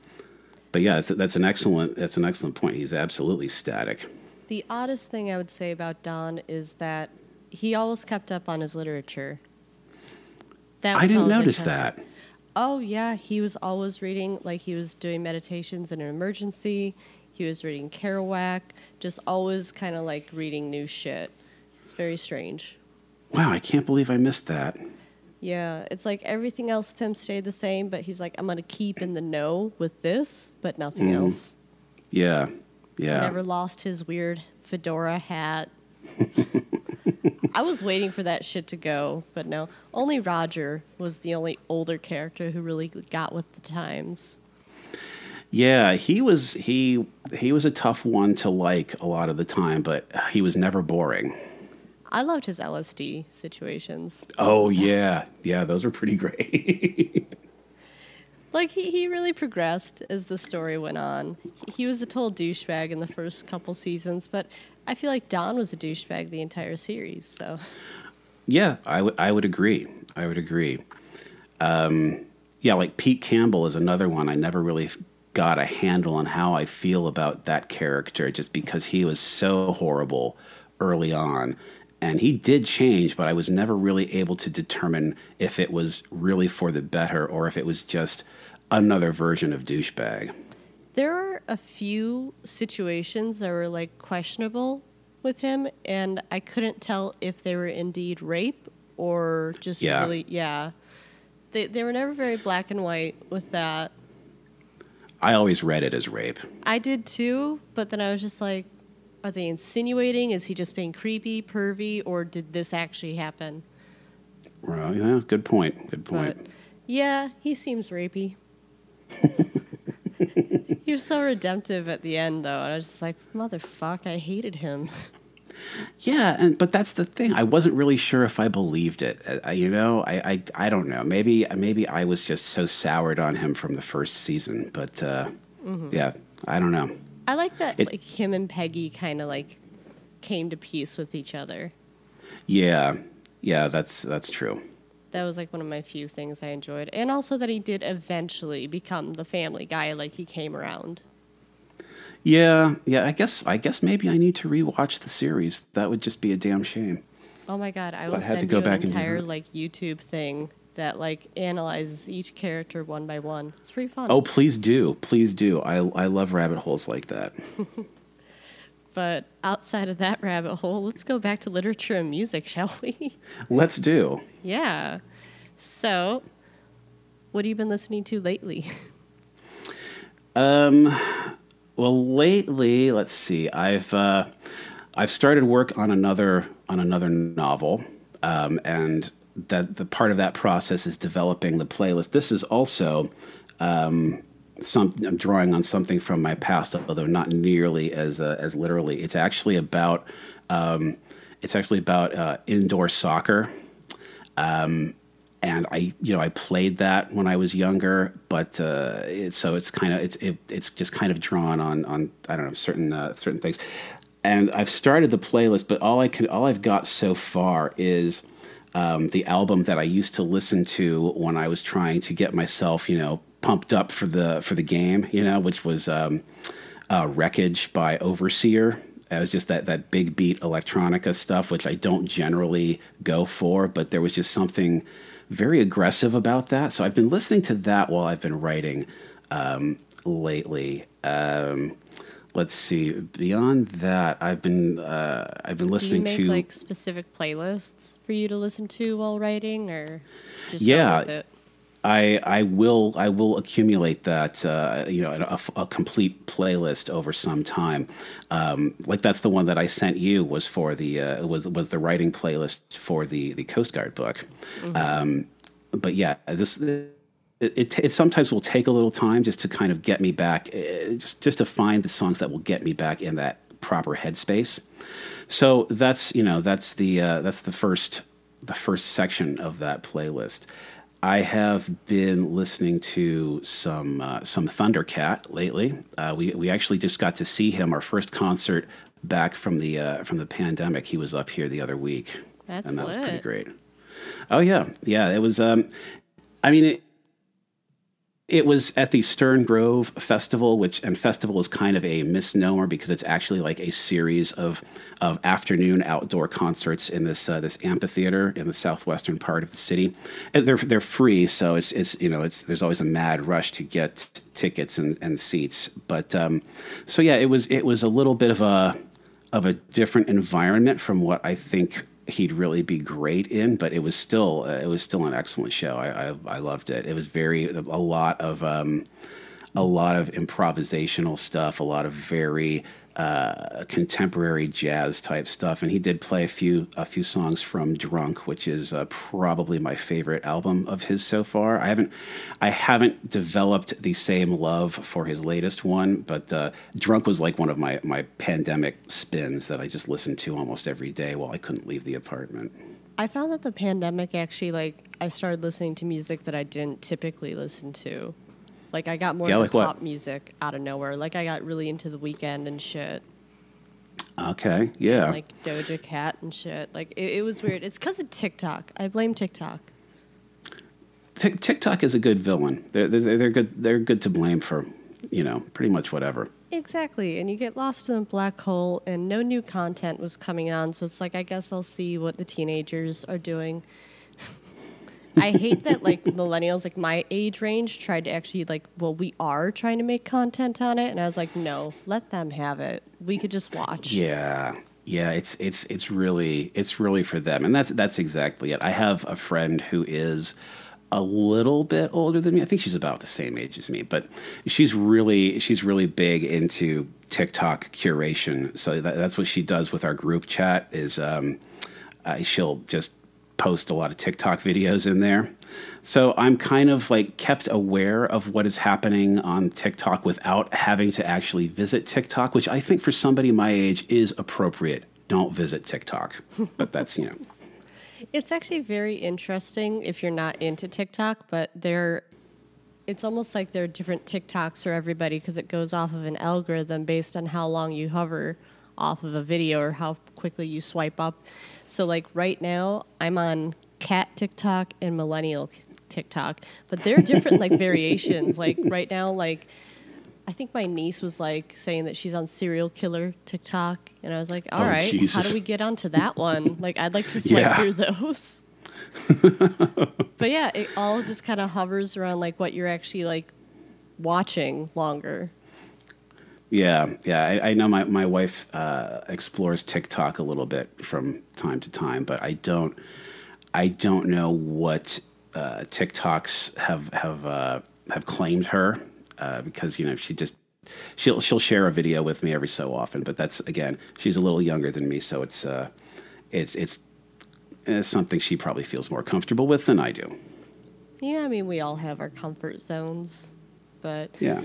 But yeah, that's, that's an excellent that's an excellent point. He's absolutely static. The oddest thing I would say about Don is that he always kept up on his literature. That I didn't notice that. Oh yeah, he was always reading like he was doing meditations in an emergency. He was reading Kerouac, just always kind of like reading new shit. It's very strange. Wow, I can't believe I missed that. Yeah, it's like everything else with him stayed the same, but he's like, I'm going to keep in the know with this, but nothing mm. else. Yeah, yeah. Never lost his weird fedora hat. I was waiting for that shit to go, but no. Only Roger was the only older character who really got with the times. Yeah, he was he he was a tough one to like a lot of the time, but he was never boring. I loved his LSD situations. Oh yeah, yeah, those were pretty great. like he, he really progressed as the story went on. He, he was a total douchebag in the first couple seasons, but I feel like Don was a douchebag the entire series. So. Yeah, I would I would agree. I would agree. Um, yeah, like Pete Campbell is another one I never really got a handle on how I feel about that character just because he was so horrible early on. And he did change, but I was never really able to determine if it was really for the better or if it was just another version of douchebag. There are a few situations that were like questionable with him, and I couldn't tell if they were indeed rape or just yeah. really, yeah. They, they were never very black and white with that. I always read it as rape. I did too, but then I was just like, are they insinuating? Is he just being creepy, pervy, or did this actually happen? Well, yeah, good point. Good point. But, yeah, he seems rapey. he was so redemptive at the end, though, and I was just like, motherfuck, I hated him. Yeah, and but that's the thing. I wasn't really sure if I believed it. I, you know, I, I I don't know. Maybe maybe I was just so soured on him from the first season. But uh, mm-hmm. yeah, I don't know. I like that it, like him and Peggy kind of like came to peace with each other. Yeah, yeah, that's that's true. That was like one of my few things I enjoyed, and also that he did eventually become the family guy. Like he came around. Yeah, yeah. I guess I guess maybe I need to rewatch the series. That would just be a damn shame. Oh my god, I will I send to go you back an entire like YouTube thing that like analyzes each character one by one. It's pretty fun. Oh, please do, please do. I I love rabbit holes like that. but outside of that rabbit hole, let's go back to literature and music, shall we? Let's do. Yeah. So, what have you been listening to lately? Um, well, lately, let's see. I've uh, I've started work on another on another novel, um, and that the part of that process is developing the playlist. This is also um, some I'm drawing on something from my past, although not nearly as uh, as literally. It's actually about um, it's actually about uh, indoor soccer. Um, and I, you know, I played that when I was younger, but uh, it, so it's kind of it's it, it's just kind of drawn on on I don't know certain uh, certain things, and I've started the playlist, but all I can all I've got so far is um, the album that I used to listen to when I was trying to get myself, you know, pumped up for the for the game, you know, which was um, uh, "Wreckage" by Overseer. It was just that that big beat electronica stuff, which I don't generally go for, but there was just something very aggressive about that. So I've been listening to that while I've been writing um, lately. Um, let's see. Beyond that, I've been uh, I've been listening Do you make, to like specific playlists for you to listen to while writing, or just yeah. I, I will I will accumulate that uh, you know a, a, complete playlist over some time. Um, like that's the one that I sent you was for the uh, was was the writing playlist for the the Coast Guard book. Mm-hmm. Um, but yeah, this it, it, it, sometimes will take a little time just to kind of get me back, uh, just just to find the songs that will get me back in that proper headspace. So that's you know that's the uh, that's the first the first section of that playlist. I have been listening to some uh, some Thundercat lately. Uh, we we actually just got to see him our first concert back from the uh, from the pandemic. He was up here the other week, That's and that lit. was pretty great. Oh yeah, yeah. It was. Um, I mean, it, it was at the Stern Grove Festival, which and festival is kind of a misnomer because it's actually like a series of of afternoon outdoor concerts in this uh, this amphitheater in the southwestern part of the city. And they're they're free, so it's it's you know it's there's always a mad rush to get tickets and, and seats. But um, so yeah, it was it was a little bit of a of a different environment from what I think he'd really be great in, but it was still uh, it was still an excellent show. I, I, I loved it. It was very a lot of um, a lot of improvisational stuff, a lot of very uh, contemporary jazz type stuff, and he did play a few a few songs from Drunk, which is uh, probably my favorite album of his so far. I haven't I haven't developed the same love for his latest one, but uh, Drunk was like one of my my pandemic spins that I just listened to almost every day while I couldn't leave the apartment. I found that the pandemic actually like I started listening to music that I didn't typically listen to. Like I got more yeah, like pop what? music out of nowhere. Like I got really into the Weeknd and shit. Okay, yeah. And like Doja Cat and shit. Like it, it was weird. It's because of TikTok. I blame TikTok. TikTok is a good villain. They're, they're, they're good. They're good to blame for, you know, pretty much whatever. Exactly, and you get lost in the black hole, and no new content was coming on. So it's like I guess I'll see what the teenagers are doing I hate that like millennials, like my age range, tried to actually like, well, we are trying to make content on it, and I was like, no, let them have it. We could just watch. Yeah, yeah, it's it's it's really it's really for them, and that's that's exactly it. I have a friend who is a little bit older than me. I think she's about the same age as me, but she's really she's really big into TikTok curation. So that, that's what she does with our group chat. Is um, uh, she'll just post a lot of TikTok videos in there. So I'm kind of like kept aware of what is happening on TikTok without having to actually visit TikTok, which I think for somebody my age is appropriate don't visit TikTok. But that's you know. It's actually very interesting if you're not into TikTok, but they're it's almost like there are different TikToks for everybody because it goes off of an algorithm based on how long you hover off of a video or how quickly you swipe up. So like right now, I'm on cat TikTok and millennial TikTok, but they're different like variations. Like right now, like I think my niece was like saying that she's on serial killer TikTok, and I was like, all Oh, right, how do we get onto that one? Like I'd like to swipe Yeah. through those. but yeah, it all just kind of hovers around like what you're actually like watching longer. Yeah, yeah. I, I know my my wife uh, explores TikTok a little bit from time to time, but I don't. I don't know what uh, TikToks have have uh, have claimed her uh, because you know she just she'll she'll share a video with me every so often, but that's again she's a little younger than me, so it's uh, it's it's it's something she probably feels more comfortable with than I do. Yeah, I mean we all have our comfort zones, but Yeah.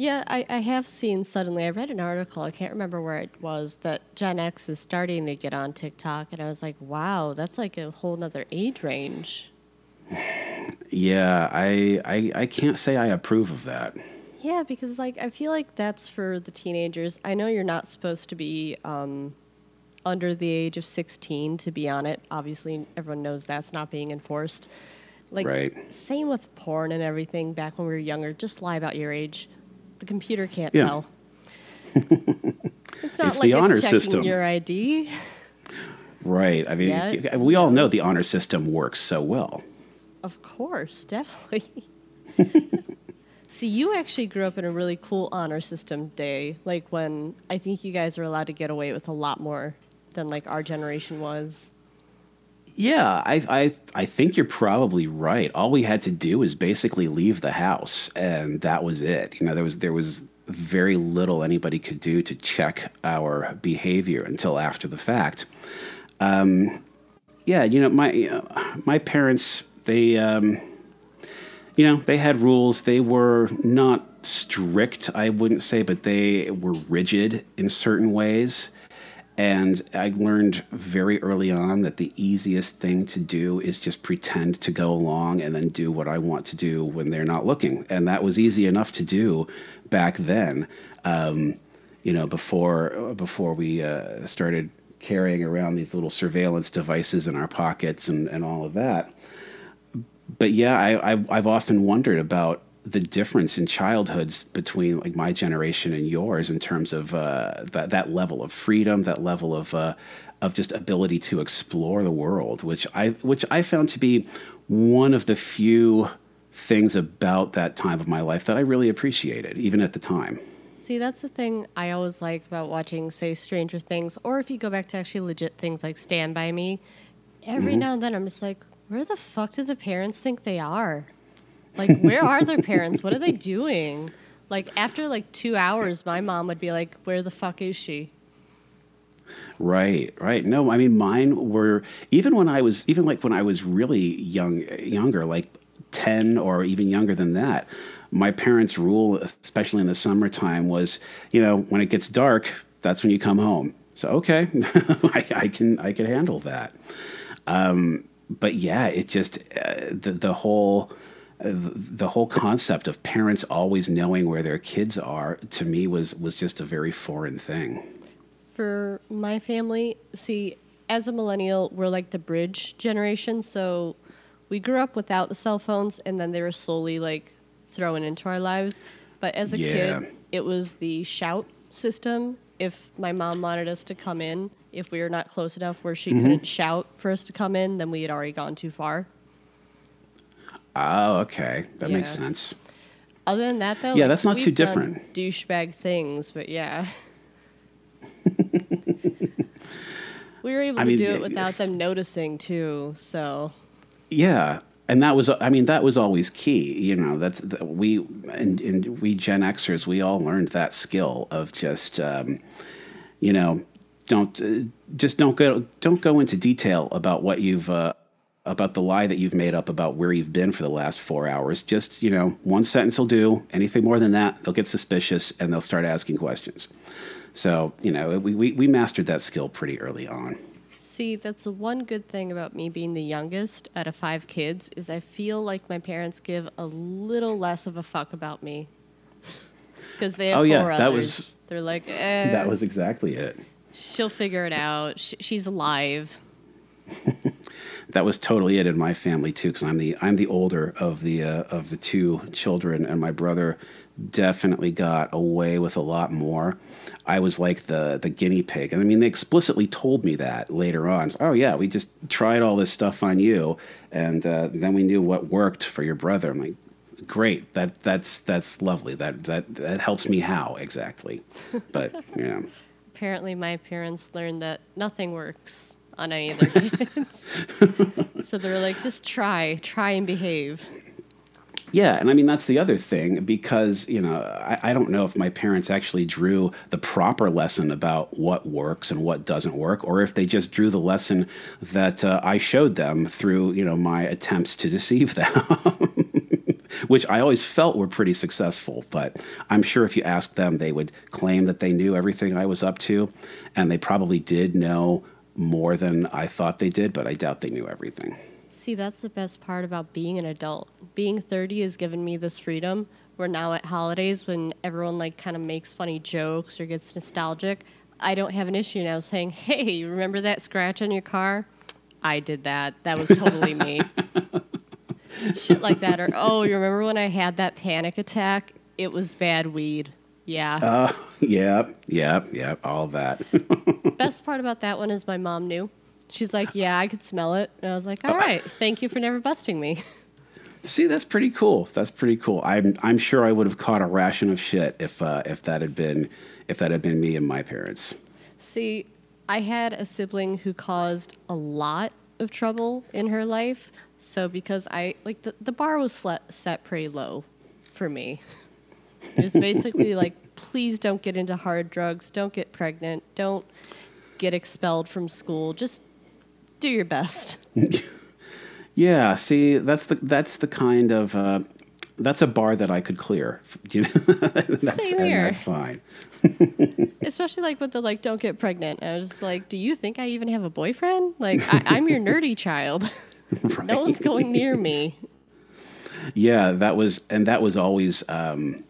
Yeah, I, I have seen suddenly. I read an article, I can't remember where it was, that Gen X is starting to get on TikTok. And I was like, wow, that's like a whole nother age range. Yeah, I, I I can't say I approve of that. Yeah, because like I feel like that's for the teenagers. I know you're not supposed to be um, under the age of 16 to be on it. Obviously, everyone knows that's not being enforced. Like, Right. same with porn and everything back when we were younger. Just lie about your age. The computer can't Yeah. tell. it's not It's like the honor it's checking system. your ID. Right. I mean, Yeah. we all know the honor system works so well. Of course, definitely. See, you actually grew up in a really cool honor system day, like when I think you guys are allowed to get away with a lot more than like our generation was. Yeah, I, I I think you're probably right. All we had to do was basically leave the house, and that was it. You know, there was there was very little anybody could do to check our behavior until after the fact. Um, yeah, you know, my my parents they um, you know they had rules. They were not strict, I wouldn't say, but they were rigid in certain ways. And I learned very early on that the easiest thing to do is just pretend to go along and then do what I want to do when they're not looking. And that was easy enough to do back then, um, you know, before, before we uh, started carrying around these little surveillance devices in our pockets and, and all of that. But yeah, I, I, I've often wondered about the difference in childhoods between like my generation and yours in terms of uh, that that level of freedom, that level of uh, of just ability to explore the world, which I which I found to be one of the few things about that time of my life that I really appreciated, even at the time. See, that's the thing I always like about watching, say, Stranger Things, or if you go back to actually legit things like Stand By Me, every now and then I'm just like, where the fuck do the parents think they are? Like, where are their parents? What are they doing? Like, after like two hours, my mom would be like, where the fuck is she? Right, right. No, I mean mine were even when I was even like when I was really young, younger, like ten or even younger than that. My parents' rule, especially in the summertime, was you know when it gets dark, that's when you come home. So okay, I, I can I can handle that. Um, but yeah, it just uh, the the whole the whole concept of parents always knowing where their kids are to me was was just a very foreign thing. For my family, see, as a millennial, we're like the bridge generation. So we grew up without the cell phones, and then they were slowly like thrown into our lives. But as a Yeah. kid, it was the shout system. If my mom wanted us to come in, if we were not close enough where she mm-hmm. couldn't shout for us to come in, then we had already gone too far. Oh, okay. That makes sense. Other than that, though, Yeah, like, that's not too different. Douchebag things, but yeah. we were able I to mean, do it without them noticing too. So Yeah, and that was I mean that was always key. You know, that's the, we and, and we Gen Xers we all learned that skill of just um, you know don't uh, just don't go don't go into detail about what you've uh, about the lie that you've made up about where you've been for the last four hours. Just, you know, one sentence will do. Anything more than that, they'll get suspicious and they'll start asking questions. So, you know, we, we, we mastered that skill pretty early on. See, that's the one good thing about me being the youngest out of five kids is I feel like my parents give a little less of a fuck about me. Because they have Oh, yeah, four that others. was- They're like, eh, That was exactly it. she'll figure it out. Sh- she's alive. that was totally it in my family too because I'm the I'm the older of the uh, of the two children and my brother definitely got away with a lot more. I was like the the guinea pig and I mean they explicitly told me that later on. Oh yeah, we just tried all this stuff on you and uh, then we knew what worked for your brother. I'm like great. That that's that's lovely. That that that helps me how exactly. But yeah. Apparently, my parents learned that nothing works on any of their kids. so they're like, just try, try and behave. Yeah, and I mean that's the other thing because you know I, I don't know if my parents actually drew the proper lesson about what works and what doesn't work, or if they just drew the lesson that uh, I showed them through you know my attempts to deceive them, which I always felt were pretty successful. But I'm sure if you asked them, they would claim that they knew everything I was up to, and they probably did know more than I thought they did, but I doubt they knew everything. See, that's the best part about being an adult. Being 30 has given me this freedom We're now at holidays, when everyone like kind of makes funny jokes or gets nostalgic, I don't have an issue now saying, hey, you remember that scratch on your car? I did that. That was totally me. Shit like that. Or, oh, you remember when I had that panic attack? It was bad weed. Yeah. Uh, yep, yep, yep, all that. Best part about that one is my mom knew. She's like, yeah, I could smell it. And I was like, all right, thank you for never busting me. See, that's pretty cool. That's pretty cool. I'm I'm sure I would have caught a ration of shit if uh, if that had been if that had been me and my parents. See, I had a sibling who caused a lot of trouble in her life. So because I like the, the bar was set pretty low for me. It was basically like, please don't get into hard drugs, don't get pregnant, don't get expelled from school. Just do your best. Yeah, see, that's the that's the kind of uh, that's a bar that I could clear. You know, that's, Same here. that's fine. Especially like with the like, don't get pregnant. I was like, do you think I even have a boyfriend? Like, I, I'm your nerdy child. No one's going near me. Yeah, that was and that was always um,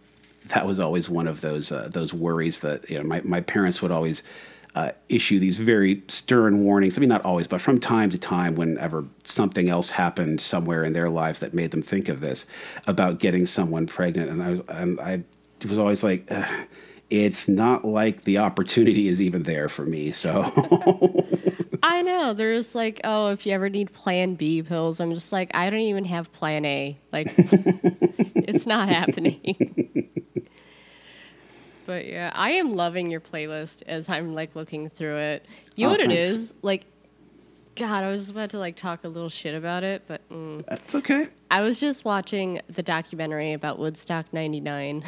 that was always one of those uh, those worries that you know my my parents would always. Uh, issue these very stern warnings. I mean, not always, but from time to time, whenever something else happened somewhere in their lives that made them think of this about getting someone pregnant, and I was, and I was always like, it's not like the opportunity is even there for me. So, I know. There's like, oh, if you ever need Plan B pills, I'm just like, I don't even have Plan A. Like, it's not happening. but yeah, I am loving your playlist as I'm like looking through it. You know Oh, what it thanks. is? Like, God, I was about to like talk a little shit about it, but mm. that's okay. I was just watching the documentary about Woodstock 99,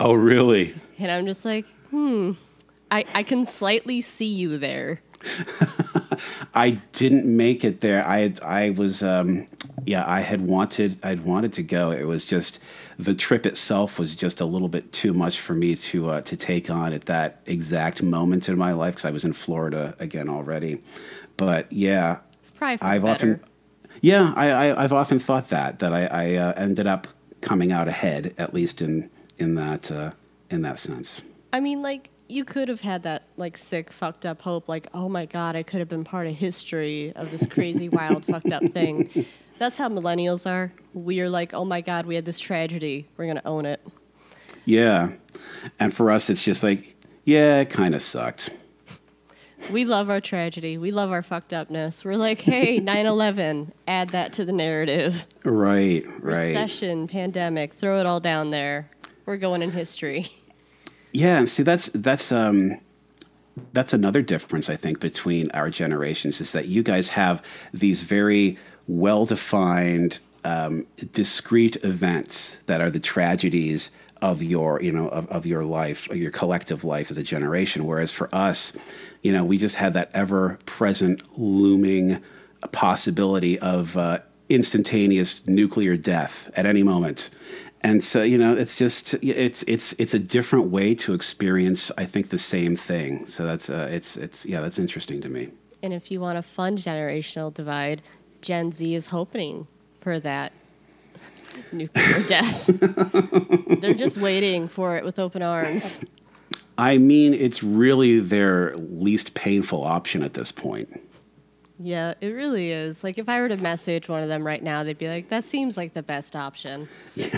Oh, really? and I'm just like, hmm, I, I can slightly see you there. I didn't make it there. I had, I was um, yeah, I had wanted I'd wanted to go. It was just the trip itself was just a little bit too much for me to uh, to take on at that exact moment in my life because I was in Florida again already. But yeah, It's probably I've better. often yeah, I, I I've often thought that that I, I uh, ended up coming out ahead at least in in that uh, in that sense. I mean, like you could have had that like sick, fucked up hope, like, oh my god, I could have been part of history of this crazy, wild, fucked up thing. That's how millennials are. We're like, oh my god, we had this tragedy. We're gonna own it. Yeah, and for us, it's just like yeah, it kind of sucked. We love our tragedy. We love our fucked upness. We're like, hey, 9/11, add that to the narrative. Right, right. Recession, pandemic, throw it all down there. We're going in history. Yeah, see that's that's um that's another difference I think between our generations is that you guys have these very well defined um, discrete events that are the tragedies of your you know of, of your life your collective life as a generation whereas for us you know we just had that ever present looming possibility of uh, instantaneous nuclear death at any moment. And so, you know, it's just it's it's it's a different way to experience. I think the same thing. So that's uh, it's it's yeah, that's interesting to me. And if you want a fun generational divide, Gen Z is hoping for that nuclear death. They're just waiting for it with open arms. I mean, it's really their least painful option at this point. Yeah, it really is. Like if I were to message one of them right now, they'd be like, "That seems like the best option."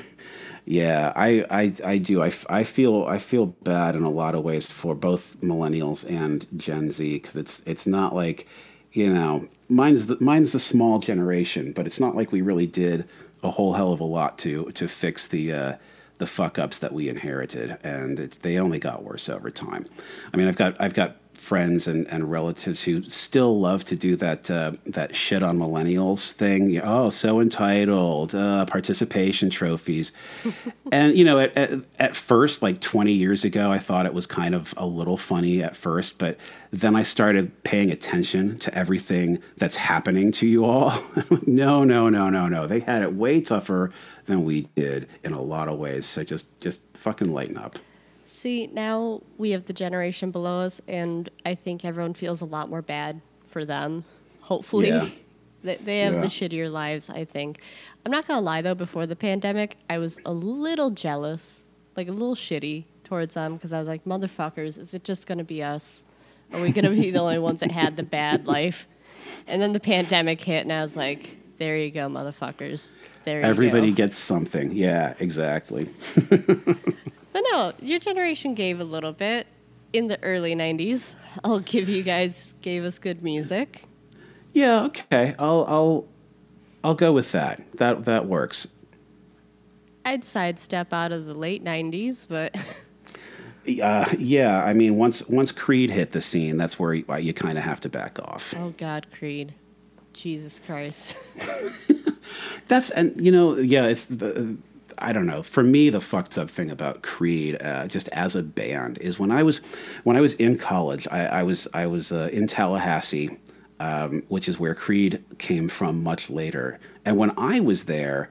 Yeah, I, I, I do. I, I feel I feel bad in a lot of ways for both millennials and Gen Z because it's it's not like, you know, mine's the, mine's the small generation, but it's not like we really did a whole hell of a lot to to fix the uh, the fuck ups that we inherited, and it, they only got worse over time. I mean, I've got I've got friends and, and relatives who still love to do that uh, that shit on millennials thing. Oh, so entitled, uh, participation trophies, and you know, at, at, at first, like twenty years ago, I thought it was kind of a little funny at first, but then I started paying attention to everything that's happening to you all. no, no, no, no, no. They had it way tougher than we did in a lot of ways. So just just fucking lighten up. See, now we have the generation below us, and I think everyone feels a lot more bad for them. Hopefully, Yeah. they, they have Yeah. the shittier lives. I think. I'm not gonna lie though. Before the pandemic, I was a little jealous, like a little shitty towards them, because I was like, "Motherfuckers, is it just gonna be us? Are we gonna be the only ones that had the bad life?" And then the pandemic hit, and I was like, "There you go, motherfuckers. There you Everybody go." gets something. Yeah, exactly. But no, your generation gave a little bit in the early 90s. I'll give you guys gave us good music. Yeah, okay. I'll I'll I'll go with that. That that works. I'd sidestep out of the late 90s, but Uh, yeah, I mean, once once Creed hit the scene, that's where you, you kind of have to back off. oh god, Creed. Jesus Christ. That's and you know, yeah, it's the. I don't know. For me, the fucked up thing about Creed, uh, just as a band, is when I was when I was in college. I, I was I was uh, in Tallahassee, um, which is where Creed came from much later. And when I was there,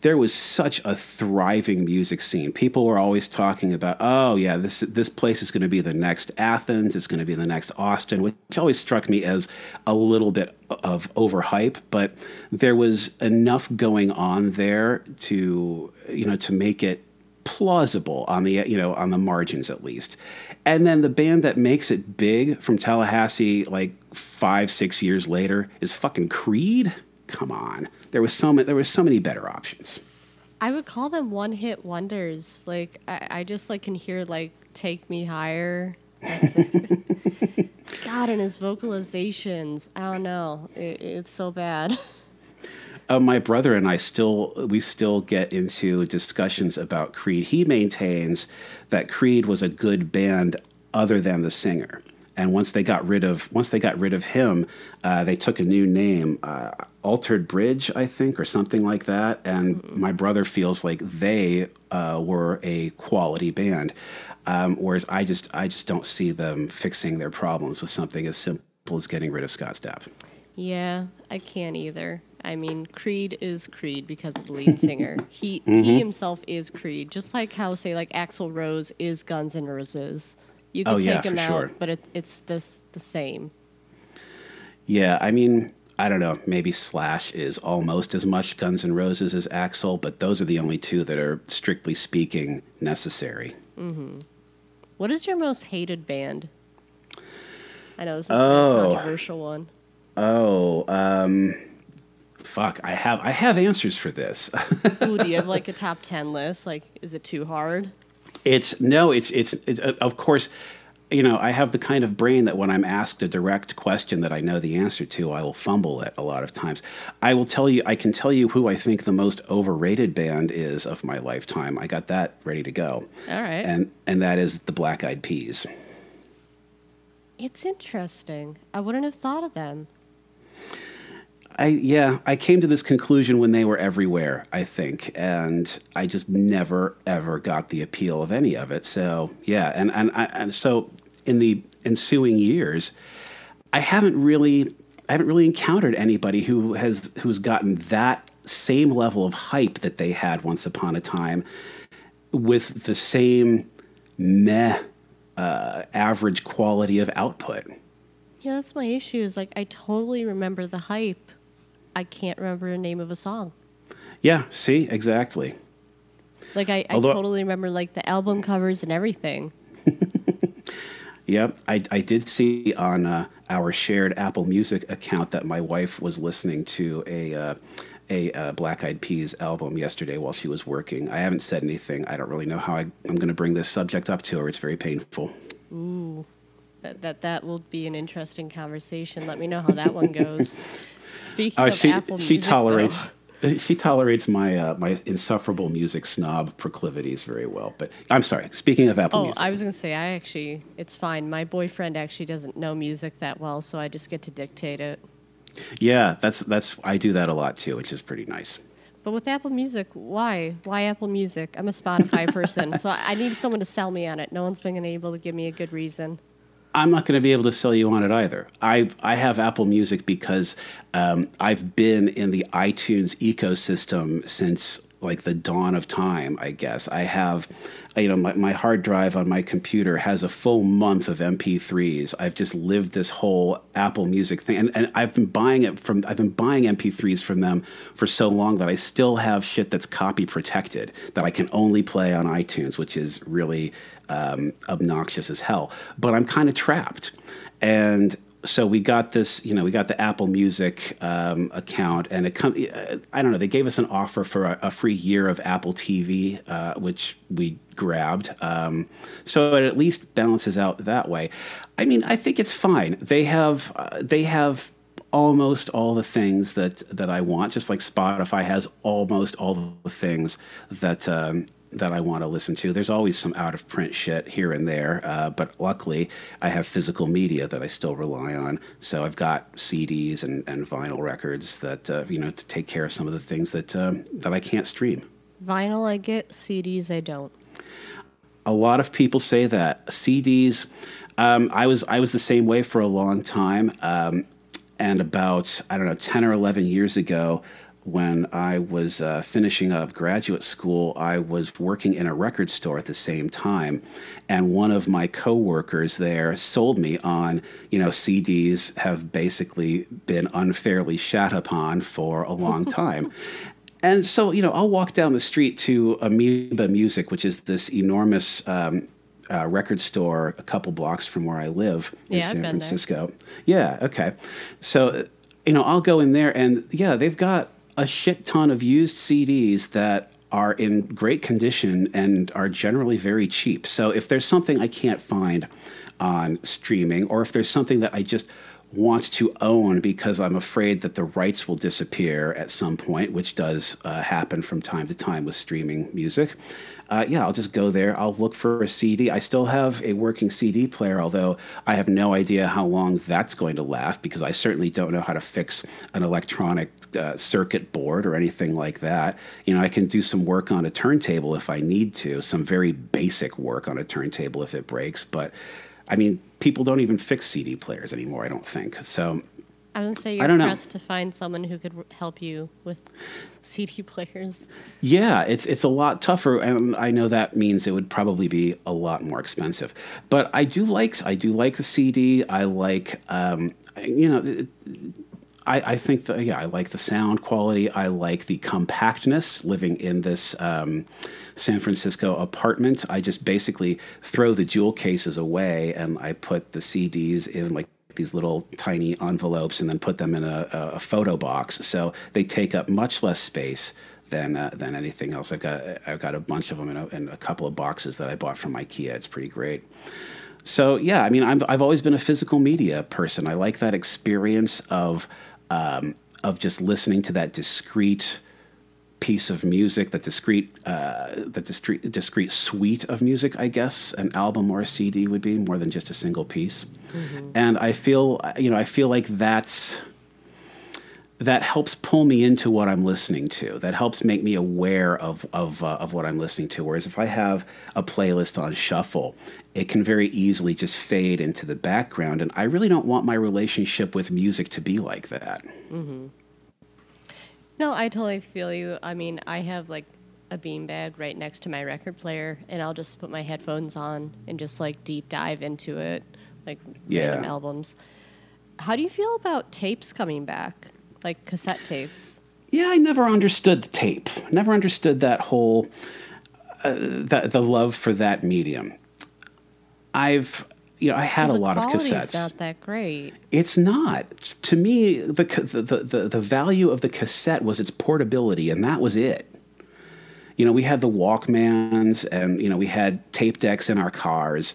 there was such a thriving music scene. People were always talking about, oh yeah, this this place is going to be the next Athens. It's going to be the next Austin, which always struck me as a little bit of overhype. But there was enough going on there to you know to make it plausible on the you know on the margins at least. And then the band that makes it big from Tallahassee, like five six years later, is fucking Creed. Come on, there was so many, there was so many better options. I would call them one hit wonders. Like I, I just like can hear like Take Me Higher. God and his vocalizations. I don't know. It, it's so bad. Uh, my brother and I still we still get into discussions about Creed. He maintains that Creed was a good band other than the singer. And once they got rid of once they got rid of him, uh, they took a new name, uh, Altered Bridge, I think, or something like that. And my brother feels like they uh, were a quality band, um, whereas I just I just don't see them fixing their problems with something as simple as getting rid of Scott Stapp. Yeah, I can't either. I mean, Creed is Creed because of the lead singer. He he himself is Creed, just like how say like Axl Rose is Guns N' Roses. You can Oh, take yeah, for out, sure. but it, it's this the same. Yeah, I mean, I don't know. Maybe Slash is almost as much Guns N' Roses as Axl, but those are the only two that are strictly speaking necessary. What is your most hated band? I know this is Oh. a controversial one. Oh, um, fuck. I have I have answers for this. Ooh, do you have like a top ten list? Like, is it too hard? It's no, it's it's, it's uh, of course, you know, I have the kind of brain that when I'm asked a direct question that I know the answer to, I will fumble it a lot of times. I will tell you, I can tell you who I think the most overrated band is of my lifetime. I got that ready to go. All right. And and that is the Black Eyed Peas. It's interesting. I wouldn't have thought of them. I yeah, I came to this conclusion when they were everywhere, I think, and I just never ever got the appeal of any of it. So yeah, and and I, and so in the ensuing years, I haven't really I haven't really encountered anybody who has who's gotten that same level of hype that they had once upon a time with the same meh uh, average quality of output. Yeah, that's my issue. Is like I totally remember the hype. I can't remember the name of a song. Yeah, see, exactly. Like I, I totally remember like the album covers and everything. Yep, I, I did see on uh, our shared Apple Music account that my wife was listening to a uh, a uh, Black Eyed Peas album yesterday while she was working. I haven't said anything. I don't really know how I, I'm going to bring this subject up to her. It's very painful. Ooh, That, that that will be an interesting conversation. Let me know how that one goes. Speaking Uh, of she Apple she Music, tolerates though- she tolerates my uh, my insufferable music snob proclivities very well. But I'm sorry. Speaking of Apple Oh, Music, I was gonna say I actually it's fine. My boyfriend actually doesn't know music that well, so I just get to dictate it. yeah, that's that's I do that a lot too, which is pretty nice. But with Apple Music, why? Why Apple Music? I'm a Spotify person, so I need someone to sell me on it. No one's been able to give me a good reason. I'm not going to be able to sell you on it either. I I have Apple Music because um, I've been in the iTunes ecosystem since like the dawn of time. I guess I have, you know, my, my hard drive on my computer has a full month of MP3s. I've just lived this whole Apple Music thing, and, and I've been buying it from I've been buying MP3s from them for so long that I still have shit that's copy protected that I can only play on iTunes, which is really um, obnoxious as hell. But I'm kind of trapped, and so we got this, you know, we got the Apple Music um, account, and it come. uh, I don't know. They gave us an offer for a, a free year of Apple TV, uh, which we grabbed. Um, so it at least balances out that way. I mean, I think it's fine. They have uh, they have almost all the things that that I want, just like Spotify has almost all the things that um, that I want to listen to. There's always some out of print shit here and there, uh, but luckily I have physical media that I still rely on. So I've got CDs and, and vinyl records that uh, you know to take care of some of the things that um, that I can't stream. Vinyl, I get. CDs, I don't. A lot of people say that CDs. Um, I was I was the same way for a long time, um, and about I don't know ten or eleven years ago, when I was uh, finishing up graduate school, I was working in a record store at the same time, and one of my coworkers there sold me on you know CDs have basically been unfairly shat upon for a long time. And so, you know, I'll walk down the street to Amoeba Music, which is this enormous um, uh, record store a couple blocks from where I live in Yeah, San been there. Francisco. Yeah, okay. So, you know, I'll go in there and yeah, they've got a shit ton of used CDs that are in great condition and are generally very cheap. So, if there's something I can't find on streaming or if there's something that I just want to own because I'm afraid that the rights will disappear at some point, which does uh, happen from time to time with streaming music. Uh, yeah, I'll just go there. I'll look for a CD. I still have a working CD player, although I have no idea how long that's going to last because I certainly don't know how to fix an electronic uh, circuit board or anything like that. You know, I can do some work on a turntable if I need to, some very basic work on a turntable if it breaks, but I mean, people don't even fix CD players anymore, I don't think. So, I was gonna say you're know. pressed to find someone who could help you with CD players. yeah, it's it's a lot tougher and I know that means it would probably be a lot more expensive. But I do like I do like the CD. I like um, you know, it- I, I think yeah, I like the sound quality. I like the compactness. Living in this um, San Francisco apartment, I just basically throw the jewel cases away and I put the CDs in like these little tiny envelopes and then put them in a, a, a photo box. So they take up much less space than uh, than anything else. I've got I've got a bunch of them in a, in a couple of boxes that I bought from IKEA. It's pretty great. So yeah, I mean, I'm, I've always been a physical media person. I like that experience of um, of just listening to that discrete piece of music, that discrete uh, that discrete discrete suite of music. I guess an album or a CD would be more than just a single piece. And I feel you know I feel like that's that helps pull me into what I'm listening to. That helps make me aware of of uh, of what I'm listening to. Whereas if I have a playlist on shuffle, it can very easily just fade into the background, and I really don't want my relationship with music to be like that. Mm-hmm. No, I totally feel you. I mean, I have like a beanbag right next to my record player, and I'll just put my headphones on and just like deep dive into it, like Yeah. random albums. How do you feel about tapes coming back, like cassette tapes? Yeah, I never understood the tape. Never understood that whole uh, that the love for that medium. I've you know I had a lot of cassettes. Not that great. It's not. To me, the, the, the, the value of the cassette was its portability, and that was it. You know, we had the Walkmans, and, you know, we had tape decks in our cars.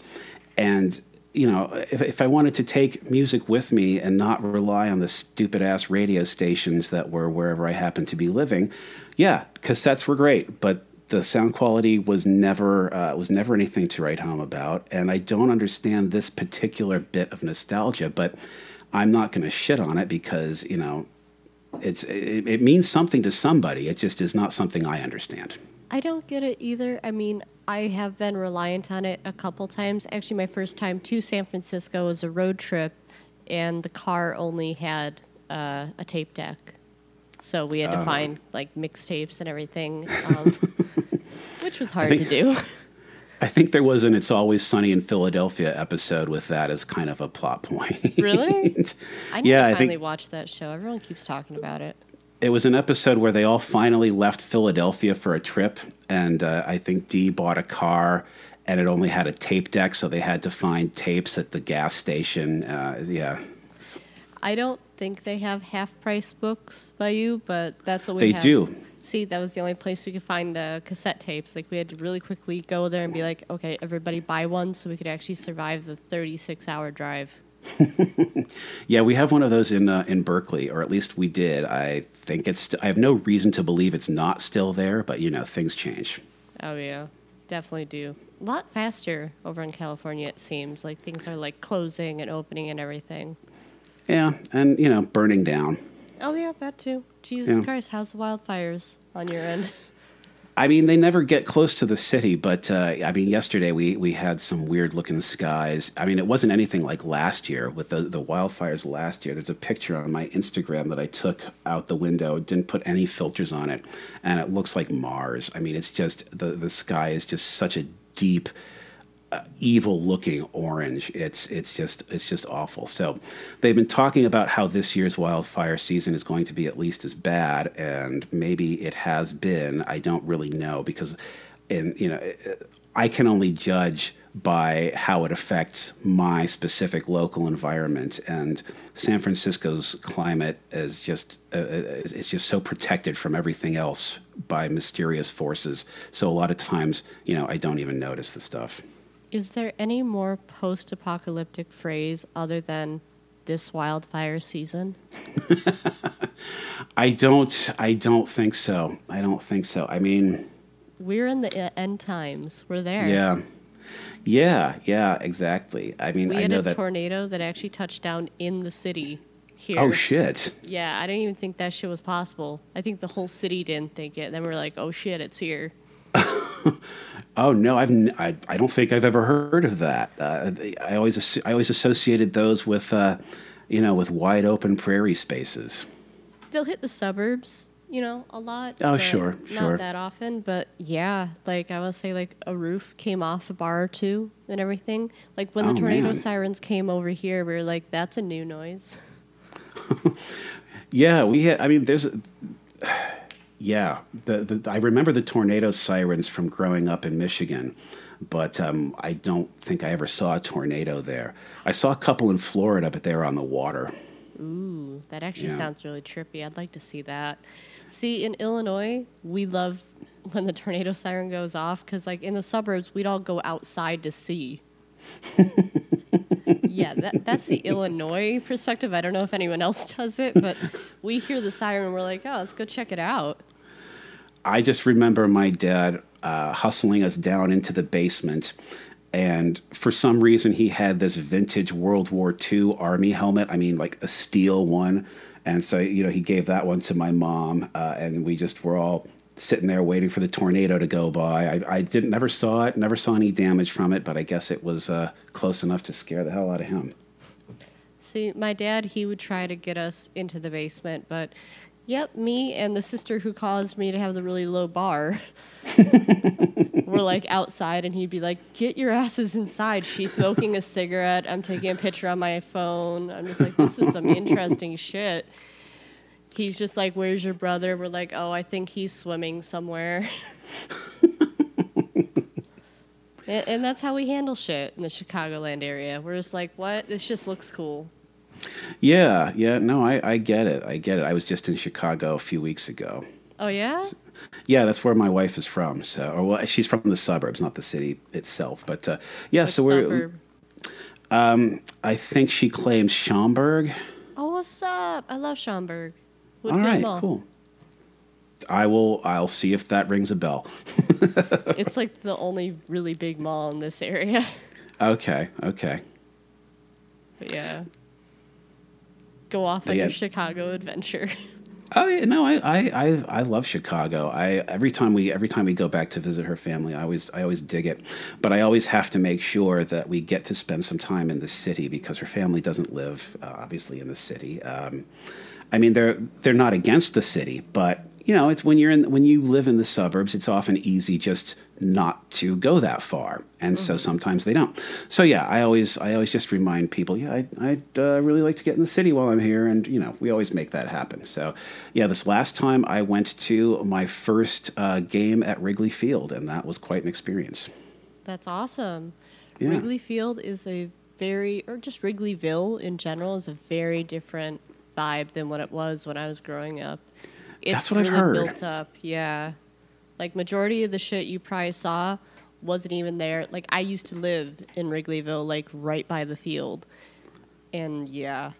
And, you know, if, if I wanted to take music with me and not rely on the stupid ass radio stations that were wherever I happened to be living, yeah, cassettes were great, but the sound quality was never uh, was never anything to write home about, and I don't understand this particular bit of nostalgia. But I'm not going to shit on it because you know it's it, it means something to somebody. It just is not something I understand. I don't get it either. I mean, I have been reliant on it a couple times. Actually, my first time to San Francisco was a road trip, and the car only had uh, a tape deck. So we had to Oh. find like mixtapes and everything, um, which was hard to think- do. I think there was an "It's Always Sunny in Philadelphia" episode with that as kind of a plot point. Really? I need Yeah, I to finally think- watch that show. Everyone keeps talking about it. It was an episode where they all finally left Philadelphia for a trip, and uh, I think Dee bought a car, and it only had a tape deck, so they had to find tapes at the gas station. Uh, yeah, I don't think they have half price books by you, but that's what we they have. do. See, that was the only place we could find uh, cassette tapes. Like we had to really quickly go there and be like, okay, everybody buy one, so we could actually survive the 36 hour drive. Yeah, we have one of those in uh, in Berkeley, or at least we did. I think it's. I have no reason to believe it's not still there, but you know, things change. Oh yeah, definitely do. A lot faster over in California, it seems. Like things are like closing and opening and everything. Yeah, and you know, burning down. Oh yeah, that too. Jesus Yeah. Christ, how's the wildfires on your end? I mean, they never get close to the city, but uh, I mean, yesterday we, we had some weird looking skies. I mean, it wasn't anything like last year with the, the wildfires last year. There's a picture on my Instagram that I took out the window, didn't put any filters on it, and it looks like Mars. I mean, it's just the, the sky is just such a deep, evil looking orange. It's it's just it's just awful. So they've been talking about how this year's wildfire season is going to be at least as bad, and maybe it has been. I don't really know because, and you know, I can only judge by how it affects my specific local environment and San Francisco's climate is just uh, just so protected from everything else by mysterious forces so a lot of times you know I don't even notice the stuff Is there any more post apocalyptic phrase other than this wildfire season? I don't. I don't think so. I don't think so. I mean, We're in the end times. We're there. yeah, yeah, yeah. Exactly. I mean, We I had know a that. tornado that actually touched down in the city here. Oh shit! Yeah, I didn't even think that shit was possible. I think the whole city didn't think it. Then we are like, oh shit, it's here. Oh no, I've. n- I, I don't think I've ever heard of that. Uh, I always. I always associated those with, uh, you know, with wide open prairie spaces. They'll hit the suburbs, you know, a lot. Oh, sure, Not sure. that often, but yeah, like I will say, like a roof came off a bar or two and everything. Like when Oh, the tornado man. sirens came over here, we were like, that's a new noise. Yeah, we had. I mean, there's. Yeah, the, the I remember the tornado sirens from growing up in Michigan, but um, I don't think I ever saw a tornado there. I saw a couple in Florida, but they were on the water. Ooh, that actually Yeah. sounds really trippy. I'd like to see that. See, in Illinois, we love when the tornado siren goes off because, like, in the suburbs, we'd all go outside to see. yeah, that, that's the Illinois perspective. I don't know if anyone else does it, but we hear the siren and we're like, oh, let's go check it out. I just remember my dad uh, hustling us down into the basement. And for some reason, he had this vintage World War II Army helmet. I mean, like a steel one. And so, you know, he gave that one to my mom, uh, and we just were all sitting there waiting for the tornado to go by. I, I didn't never saw it, never saw any damage from it, but I guess it was uh, close enough to scare the hell out of him. See, my dad, he would try to get us into the basement, but yep, me and the sister who caused me to have the really low bar were like outside, and he'd be like, Get your asses inside. She's smoking a cigarette. I'm taking a picture on my phone. I'm just like, This is some interesting shit. He's just like, Where's your brother? We're like, Oh, I think he's swimming somewhere. and, and that's how we handle shit in the Chicagoland area. We're just like, What? This just looks cool. Yeah, yeah, no, I, I get it. I get it. I was just in Chicago a few weeks ago. Oh, yeah? Yeah, that's where my wife is from. So, or well, she's from the suburbs, not the city itself. But uh, yeah, Which so we're. suburb? Um, I think she claims Schaumburg. Oh, what's up? I love Schaumburg. All right, Mall. cool. I will. I'll see if that rings a bell. It's like the only really big mall in this area. Okay, okay. But yeah. Go off on your. Chicago adventure. Oh yeah, no, I, I, I, I love Chicago. I every time we every time we go back to visit her family, I always I always dig it. But I always have to make sure that we get to spend some time in the city because her family doesn't live uh, obviously in the city. Um, I mean, they're they're not against the city, but you know, it's when you're in when you live in the suburbs, it's often easy just not to go that far, and so sometimes they don't. So yeah, I always I always just remind people, yeah, I, I'd uh, really like to get in the city while I'm here, and you know, we always make that happen. So yeah, this last time I went to my first uh, game at Wrigley Field, and that was quite an experience. That's awesome. Yeah. Wrigley Field is a very, or just Wrigleyville in general, is a very different vibe than what it was when I was growing up. It's That's what I've really heard. Built up, yeah. Like majority of the shit you probably saw wasn't even there. Like I used to live in Wrigleyville, like right by the field, and yeah,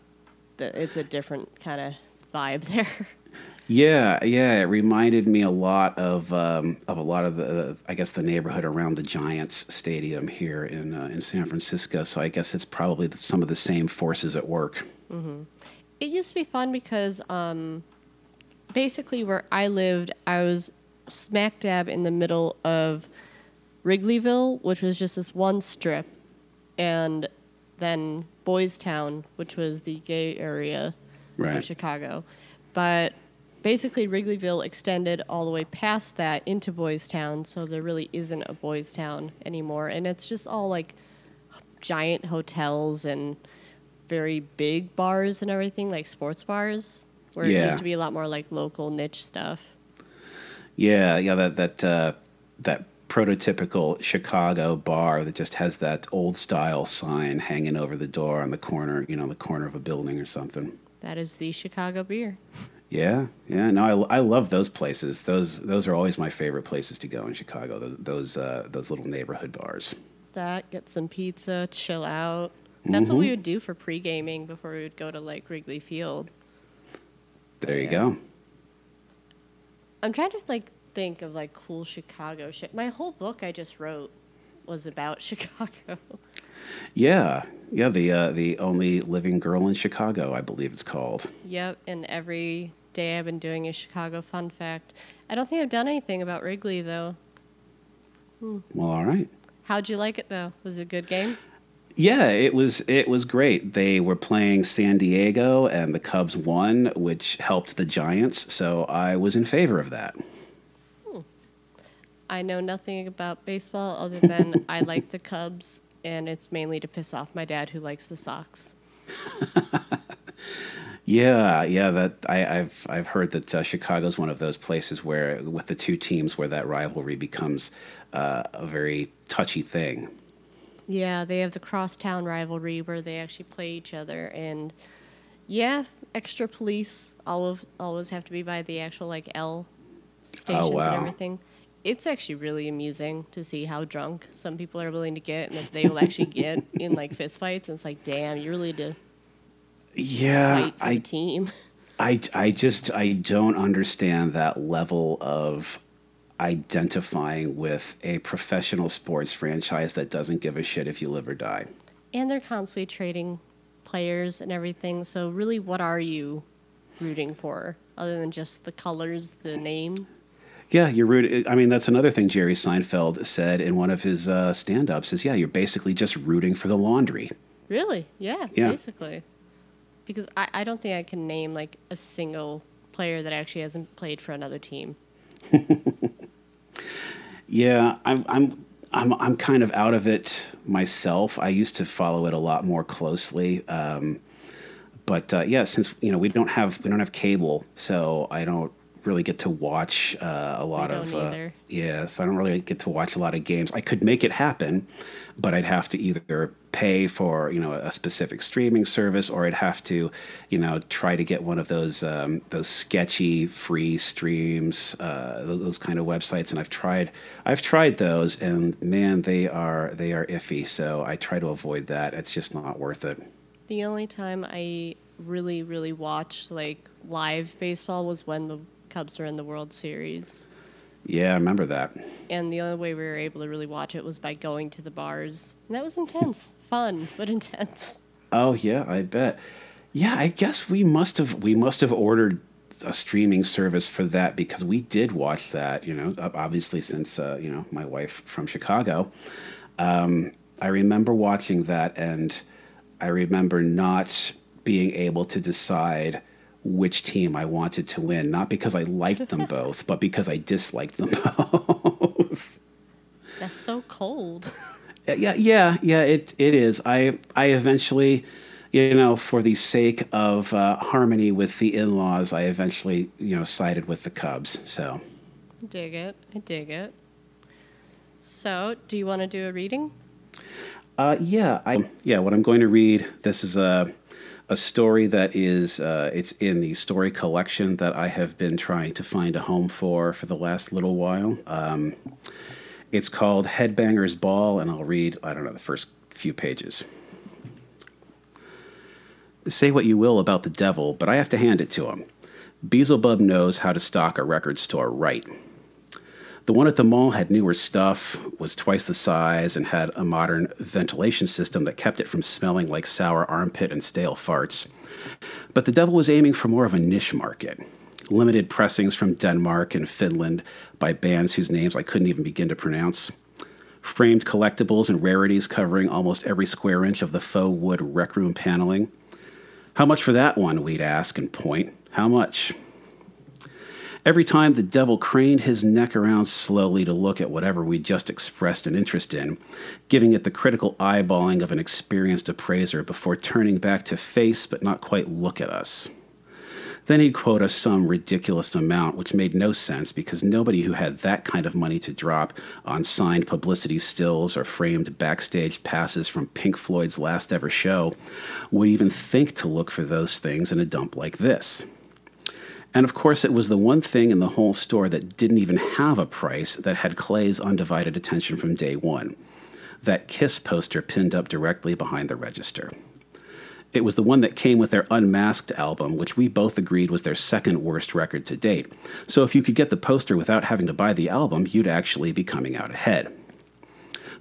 the, it's a different kind of vibe there. Yeah, yeah, it reminded me a lot of um, of a lot of the I guess the neighborhood around the Giants stadium here in uh, in San Francisco. So I guess it's probably the, some of the same forces at work. It used to be fun because um, basically where I lived, I was smack dab in the middle of Wrigleyville, which was just this one strip, and then Boys Town, which was the gay area Right. of Chicago. But basically, Wrigleyville extended all the way past that into Boys Town, so there really isn't a Boys Town anymore. And it's just all like giant hotels and very big bars and everything, like sports bars, where it used to be a lot more like local niche stuff. Yeah, yeah, that that uh, that prototypical Chicago bar that just has that old style sign hanging over the door on the corner, you know, the corner of a building or something. That is the Chicago beer. Yeah, yeah. No, I, I love those places. Those those are always my favorite places to go in Chicago. Those those, uh, those little neighborhood bars. That, get some pizza, chill out. That's what we would do for pre gaming before we would go to like Wrigley Field. There you Yeah. go. I'm trying to like think of like cool Chicago shit. My whole book I just wrote was about Chicago. Yeah, yeah. The uh, the only living girl in Chicago, I believe it's called. yep, and every day I've been doing a Chicago fun fact. I don't think I've done anything about Wrigley though. Well, all right. How'd you like it though? Was it a good game? Yeah, it was it was great. They were playing San Diego, and the Cubs won, which helped the Giants. So I was in favor of that. I know nothing about baseball other than I like the Cubs, and it's mainly to piss off my dad who likes the Sox. Yeah, yeah. That I, I've I've heard that uh, Chicago's one of those places where, with the two teams, where that rivalry becomes uh, a very touchy thing. Yeah, they have the crosstown rivalry where they actually play each other, and yeah, extra police always always have to be by the actual like L oh, stations wow. and everything. It's actually really amusing to see how drunk some people are willing to get, and if they will actually get in like fistfights. And it's like, damn, you really to Yeah, I the team. I, I just I don't understand that level of identifying with a professional sports franchise that doesn't give a shit if you live or die. And they're constantly trading players and everything. So really, what are you rooting for, other than just the colors, the name? Yeah, you're rooting. I mean, that's another thing Jerry Seinfeld said in one of his uh, stand-ups. Is yeah, you're basically just rooting for the laundry. Really? Yeah, Yeah. basically. Because I, I don't think I can name like a single player that actually hasn't played for another team. Yeah, I'm I'm I'm I'm kind of out of it myself. I used to follow it a lot more closely. Um, but uh, yeah, since you know we don't have we don't have cable, so I don't really get to watch uh, a lot of uh, yeah. So I don't really get to watch a lot of games. I could make it happen, but I'd have to either pay for you know a specific streaming service, or I'd have to you know try to get one of those um, those sketchy free streams, uh, those, those kind of websites. And I've tried I've tried those, and man, they are they are iffy. So I try to avoid that. It's just not worth it. The only time I really, really watched like live baseball was when the Cubs were in the World Series. Yeah, I remember that. And the only way we were able to really watch it was by going to the bars. And that was intense. Fun, but intense. Oh yeah, I bet. Yeah, I guess we must have we must have ordered a streaming service for that because we did watch that. You know, obviously since uh, you know my wife from Chicago, um, I remember watching that, and I remember not being able to decide which team I wanted to win. Not because I liked them both, but because I disliked them both. That's so cold. yeah yeah yeah it it is i i eventually you know for the sake of uh, harmony with the in-laws i eventually you know sided with the cubs so dig it. I dig it. So, do you want to do a reading? uh, yeah i yeah what i'm going to read this is a a story that is uh, it's in the story collection that i have been trying to find a home for for the last little while um, it's called headbangers ball and i'll read i don't know the first few pages Say what you will about the devil, but I have to hand it to him. Beelzebub knows how to stock a record store right. The one at the mall had newer stuff, was twice the size, and had a modern ventilation system that kept it from smelling like sour armpit and stale farts. But the devil was aiming for more of a niche market. Limited pressings from Denmark and Finland by bands whose names I couldn't even begin to pronounce. Framed collectibles and rarities covering almost every square inch of the faux wood rec room paneling. How much for that one? We'd ask and point. How much? Every time the devil craned his neck around slowly to look at whatever we just expressed an interest in, giving it the critical eyeballing of an experienced appraiser before turning back to face but not quite look at us. Then he'd quote us some ridiculous amount, which made no sense because nobody who had that kind of money to drop on signed publicity stills or framed backstage passes from Pink Floyd's last ever show would even think to look for those things in a dump like this. And of course, it was the one thing in the whole store that didn't even have a price that had Clay's undivided attention from day one that Kiss poster pinned up directly behind the register. It was the one that came with their Unmasked album, which we both agreed was their second worst record to date. So if you could get the poster without having to buy the album, you'd actually be coming out ahead.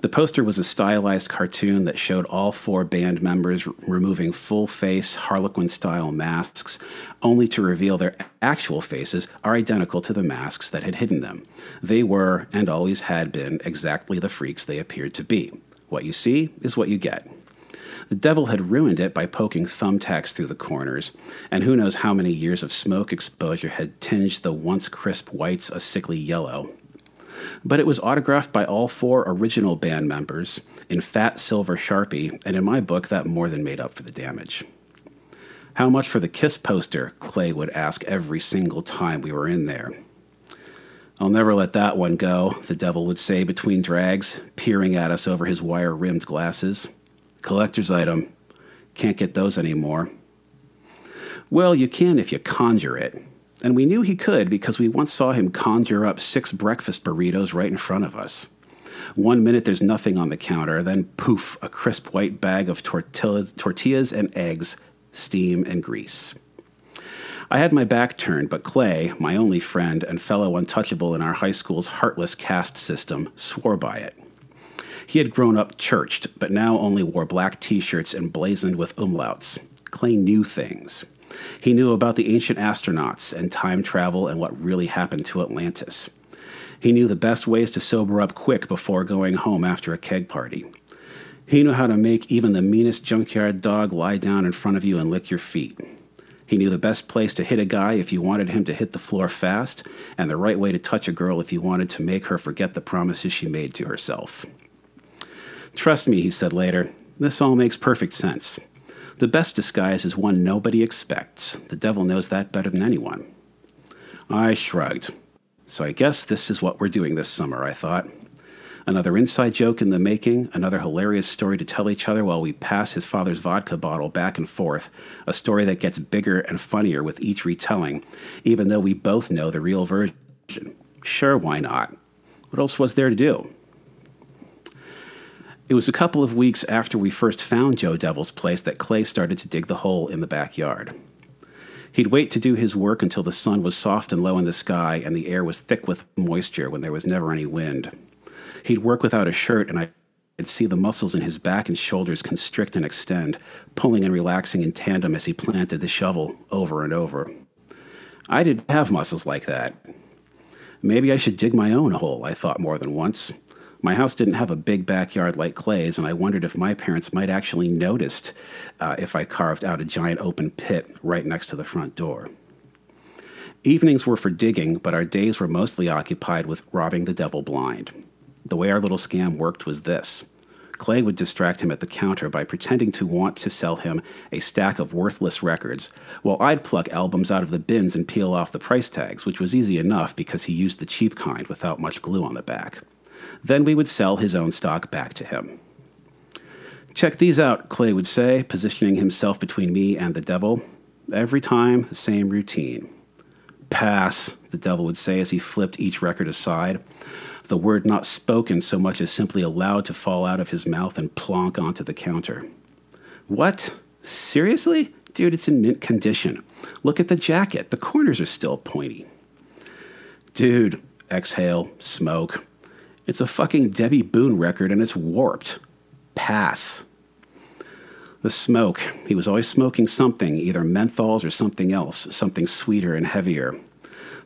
The poster was a stylized cartoon that showed all four band members removing full face Harlequin style masks, only to reveal their actual faces are identical to the masks that had hidden them. They were, and always had been, exactly the freaks they appeared to be. What you see is what you get. The devil had ruined it by poking thumbtacks through the corners, and who knows how many years of smoke exposure had tinged the once crisp whites a sickly yellow. But it was autographed by all four original band members in fat silver sharpie, and in my book, that more than made up for the damage. How much for the Kiss poster? Clay would ask every single time we were in there. I'll never let that one go, the devil would say between drags, peering at us over his wire rimmed glasses. Collector's item. Can't get those anymore. Well, you can if you conjure it. And we knew he could because we once saw him conjure up six breakfast burritos right in front of us. One minute there's nothing on the counter, then poof, a crisp white bag of tortillas, tortillas and eggs, steam and grease. I had my back turned, but Clay, my only friend and fellow untouchable in our high school's heartless caste system, swore by it. He had grown up churched, but now only wore black t shirts emblazoned with umlauts. Clay knew things. He knew about the ancient astronauts and time travel and what really happened to Atlantis. He knew the best ways to sober up quick before going home after a keg party. He knew how to make even the meanest junkyard dog lie down in front of you and lick your feet. He knew the best place to hit a guy if you wanted him to hit the floor fast, and the right way to touch a girl if you wanted to make her forget the promises she made to herself. Trust me, he said later, this all makes perfect sense. The best disguise is one nobody expects. The devil knows that better than anyone. I shrugged. So I guess this is what we're doing this summer, I thought. Another inside joke in the making, another hilarious story to tell each other while we pass his father's vodka bottle back and forth, a story that gets bigger and funnier with each retelling, even though we both know the real version. Sure, why not? What else was there to do? It was a couple of weeks after we first found Joe Devil's place that Clay started to dig the hole in the backyard. He'd wait to do his work until the sun was soft and low in the sky and the air was thick with moisture when there was never any wind. He'd work without a shirt, and I'd see the muscles in his back and shoulders constrict and extend, pulling and relaxing in tandem as he planted the shovel over and over. I didn't have muscles like that. Maybe I should dig my own hole, I thought more than once. My house didn't have a big backyard like Clay's, and I wondered if my parents might actually noticed uh, if I carved out a giant open pit right next to the front door. Evenings were for digging, but our days were mostly occupied with robbing the devil blind. The way our little scam worked was this Clay would distract him at the counter by pretending to want to sell him a stack of worthless records, while I'd pluck albums out of the bins and peel off the price tags, which was easy enough because he used the cheap kind without much glue on the back. Then we would sell his own stock back to him. Check these out, Clay would say, positioning himself between me and the devil. Every time, the same routine. Pass, the devil would say as he flipped each record aside the word not spoken so much as simply allowed to fall out of his mouth and plonk onto the counter. What? Seriously? Dude, it's in mint condition. Look at the jacket. The corners are still pointy. Dude, exhale, smoke. It's a fucking Debby Boone record and it's warped. Pass. The smoke. He was always smoking something, either menthols or something else, something sweeter and heavier.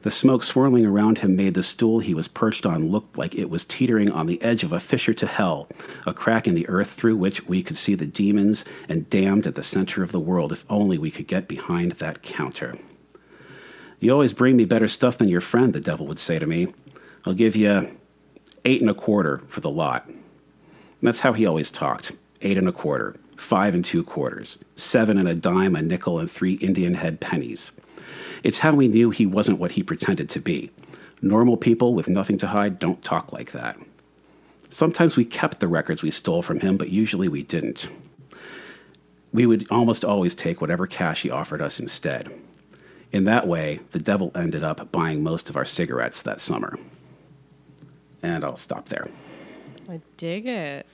The smoke swirling around him made the stool he was perched on look like it was teetering on the edge of a fissure to hell, a crack in the earth through which we could see the demons and damned at the center of the world if only we could get behind that counter. You always bring me better stuff than your friend, the devil would say to me. I'll give you eight and a quarter for the lot. And that's how he always talked eight and a quarter, five and two quarters, seven and a dime, a nickel, and three Indian head pennies. It's how we knew he wasn't what he pretended to be. Normal people with nothing to hide don't talk like that. Sometimes we kept the records we stole from him, but usually we didn't. We would almost always take whatever cash he offered us instead. In that way, the devil ended up buying most of our cigarettes that summer. And I'll stop there. I dig it.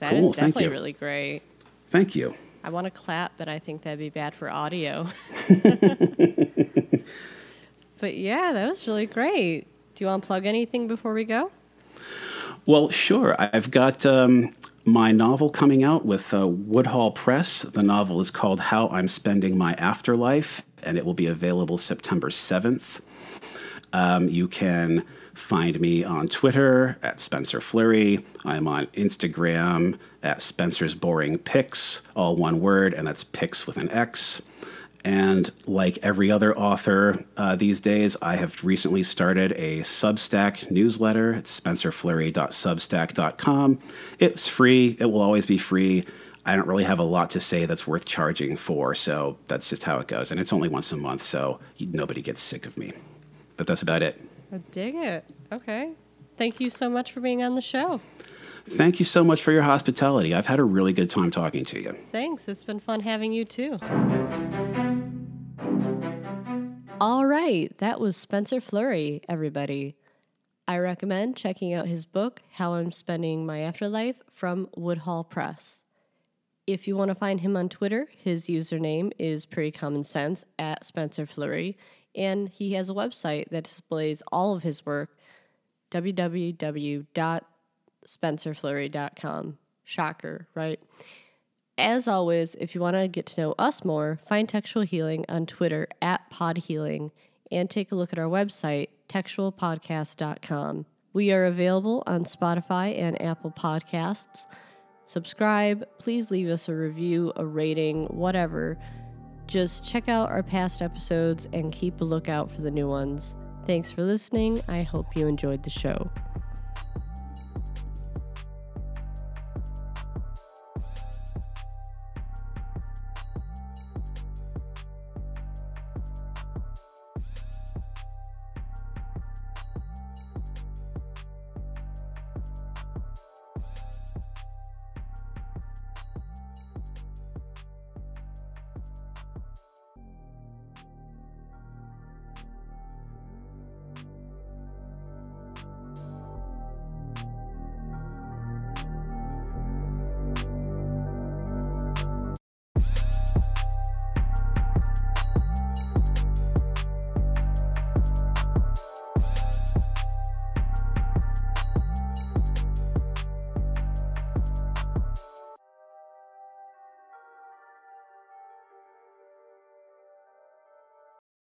That Cool, is definitely really great. Thank you. I want to clap, but I think that'd be bad for audio. but yeah, that was really great. Do you want to plug anything before we go? Well, sure. I've got um, my novel coming out with uh, Woodhall Press. The novel is called How I'm Spending My Afterlife, and it will be available September 7th. Um, you can find me on Twitter at Spencer Fleury. I'm on Instagram at Spencer's Boring Pics, all one word, and that's pics with an X. And like every other author uh, these days, I have recently started a Substack newsletter. It's spencerfleury.substack.com. It's free, it will always be free. I don't really have a lot to say that's worth charging for, so that's just how it goes. And it's only once a month, so nobody gets sick of me. But that's about it. I dig it. Okay. Thank you so much for being on the show. Thank you so much for your hospitality. I've had a really good time talking to you. Thanks. It's been fun having you too. All right. That was Spencer Fleury, everybody. I recommend checking out his book, How I'm Spending My Afterlife, from Woodhall Press. If you want to find him on Twitter, his username is pretty common sense at Spencer Fleury, and he has a website that displays all of his work www.spencerfleury.com. Shocker, right? as always, if you want to get to know us more, find Textual Healing on Twitter at podhealing and take a look at our website, textualpodcast.com. We are available on Spotify and Apple Podcasts. Subscribe, please leave us a review, a rating, whatever. Just check out our past episodes and keep a lookout for the new ones. Thanks for listening. I hope you enjoyed the show.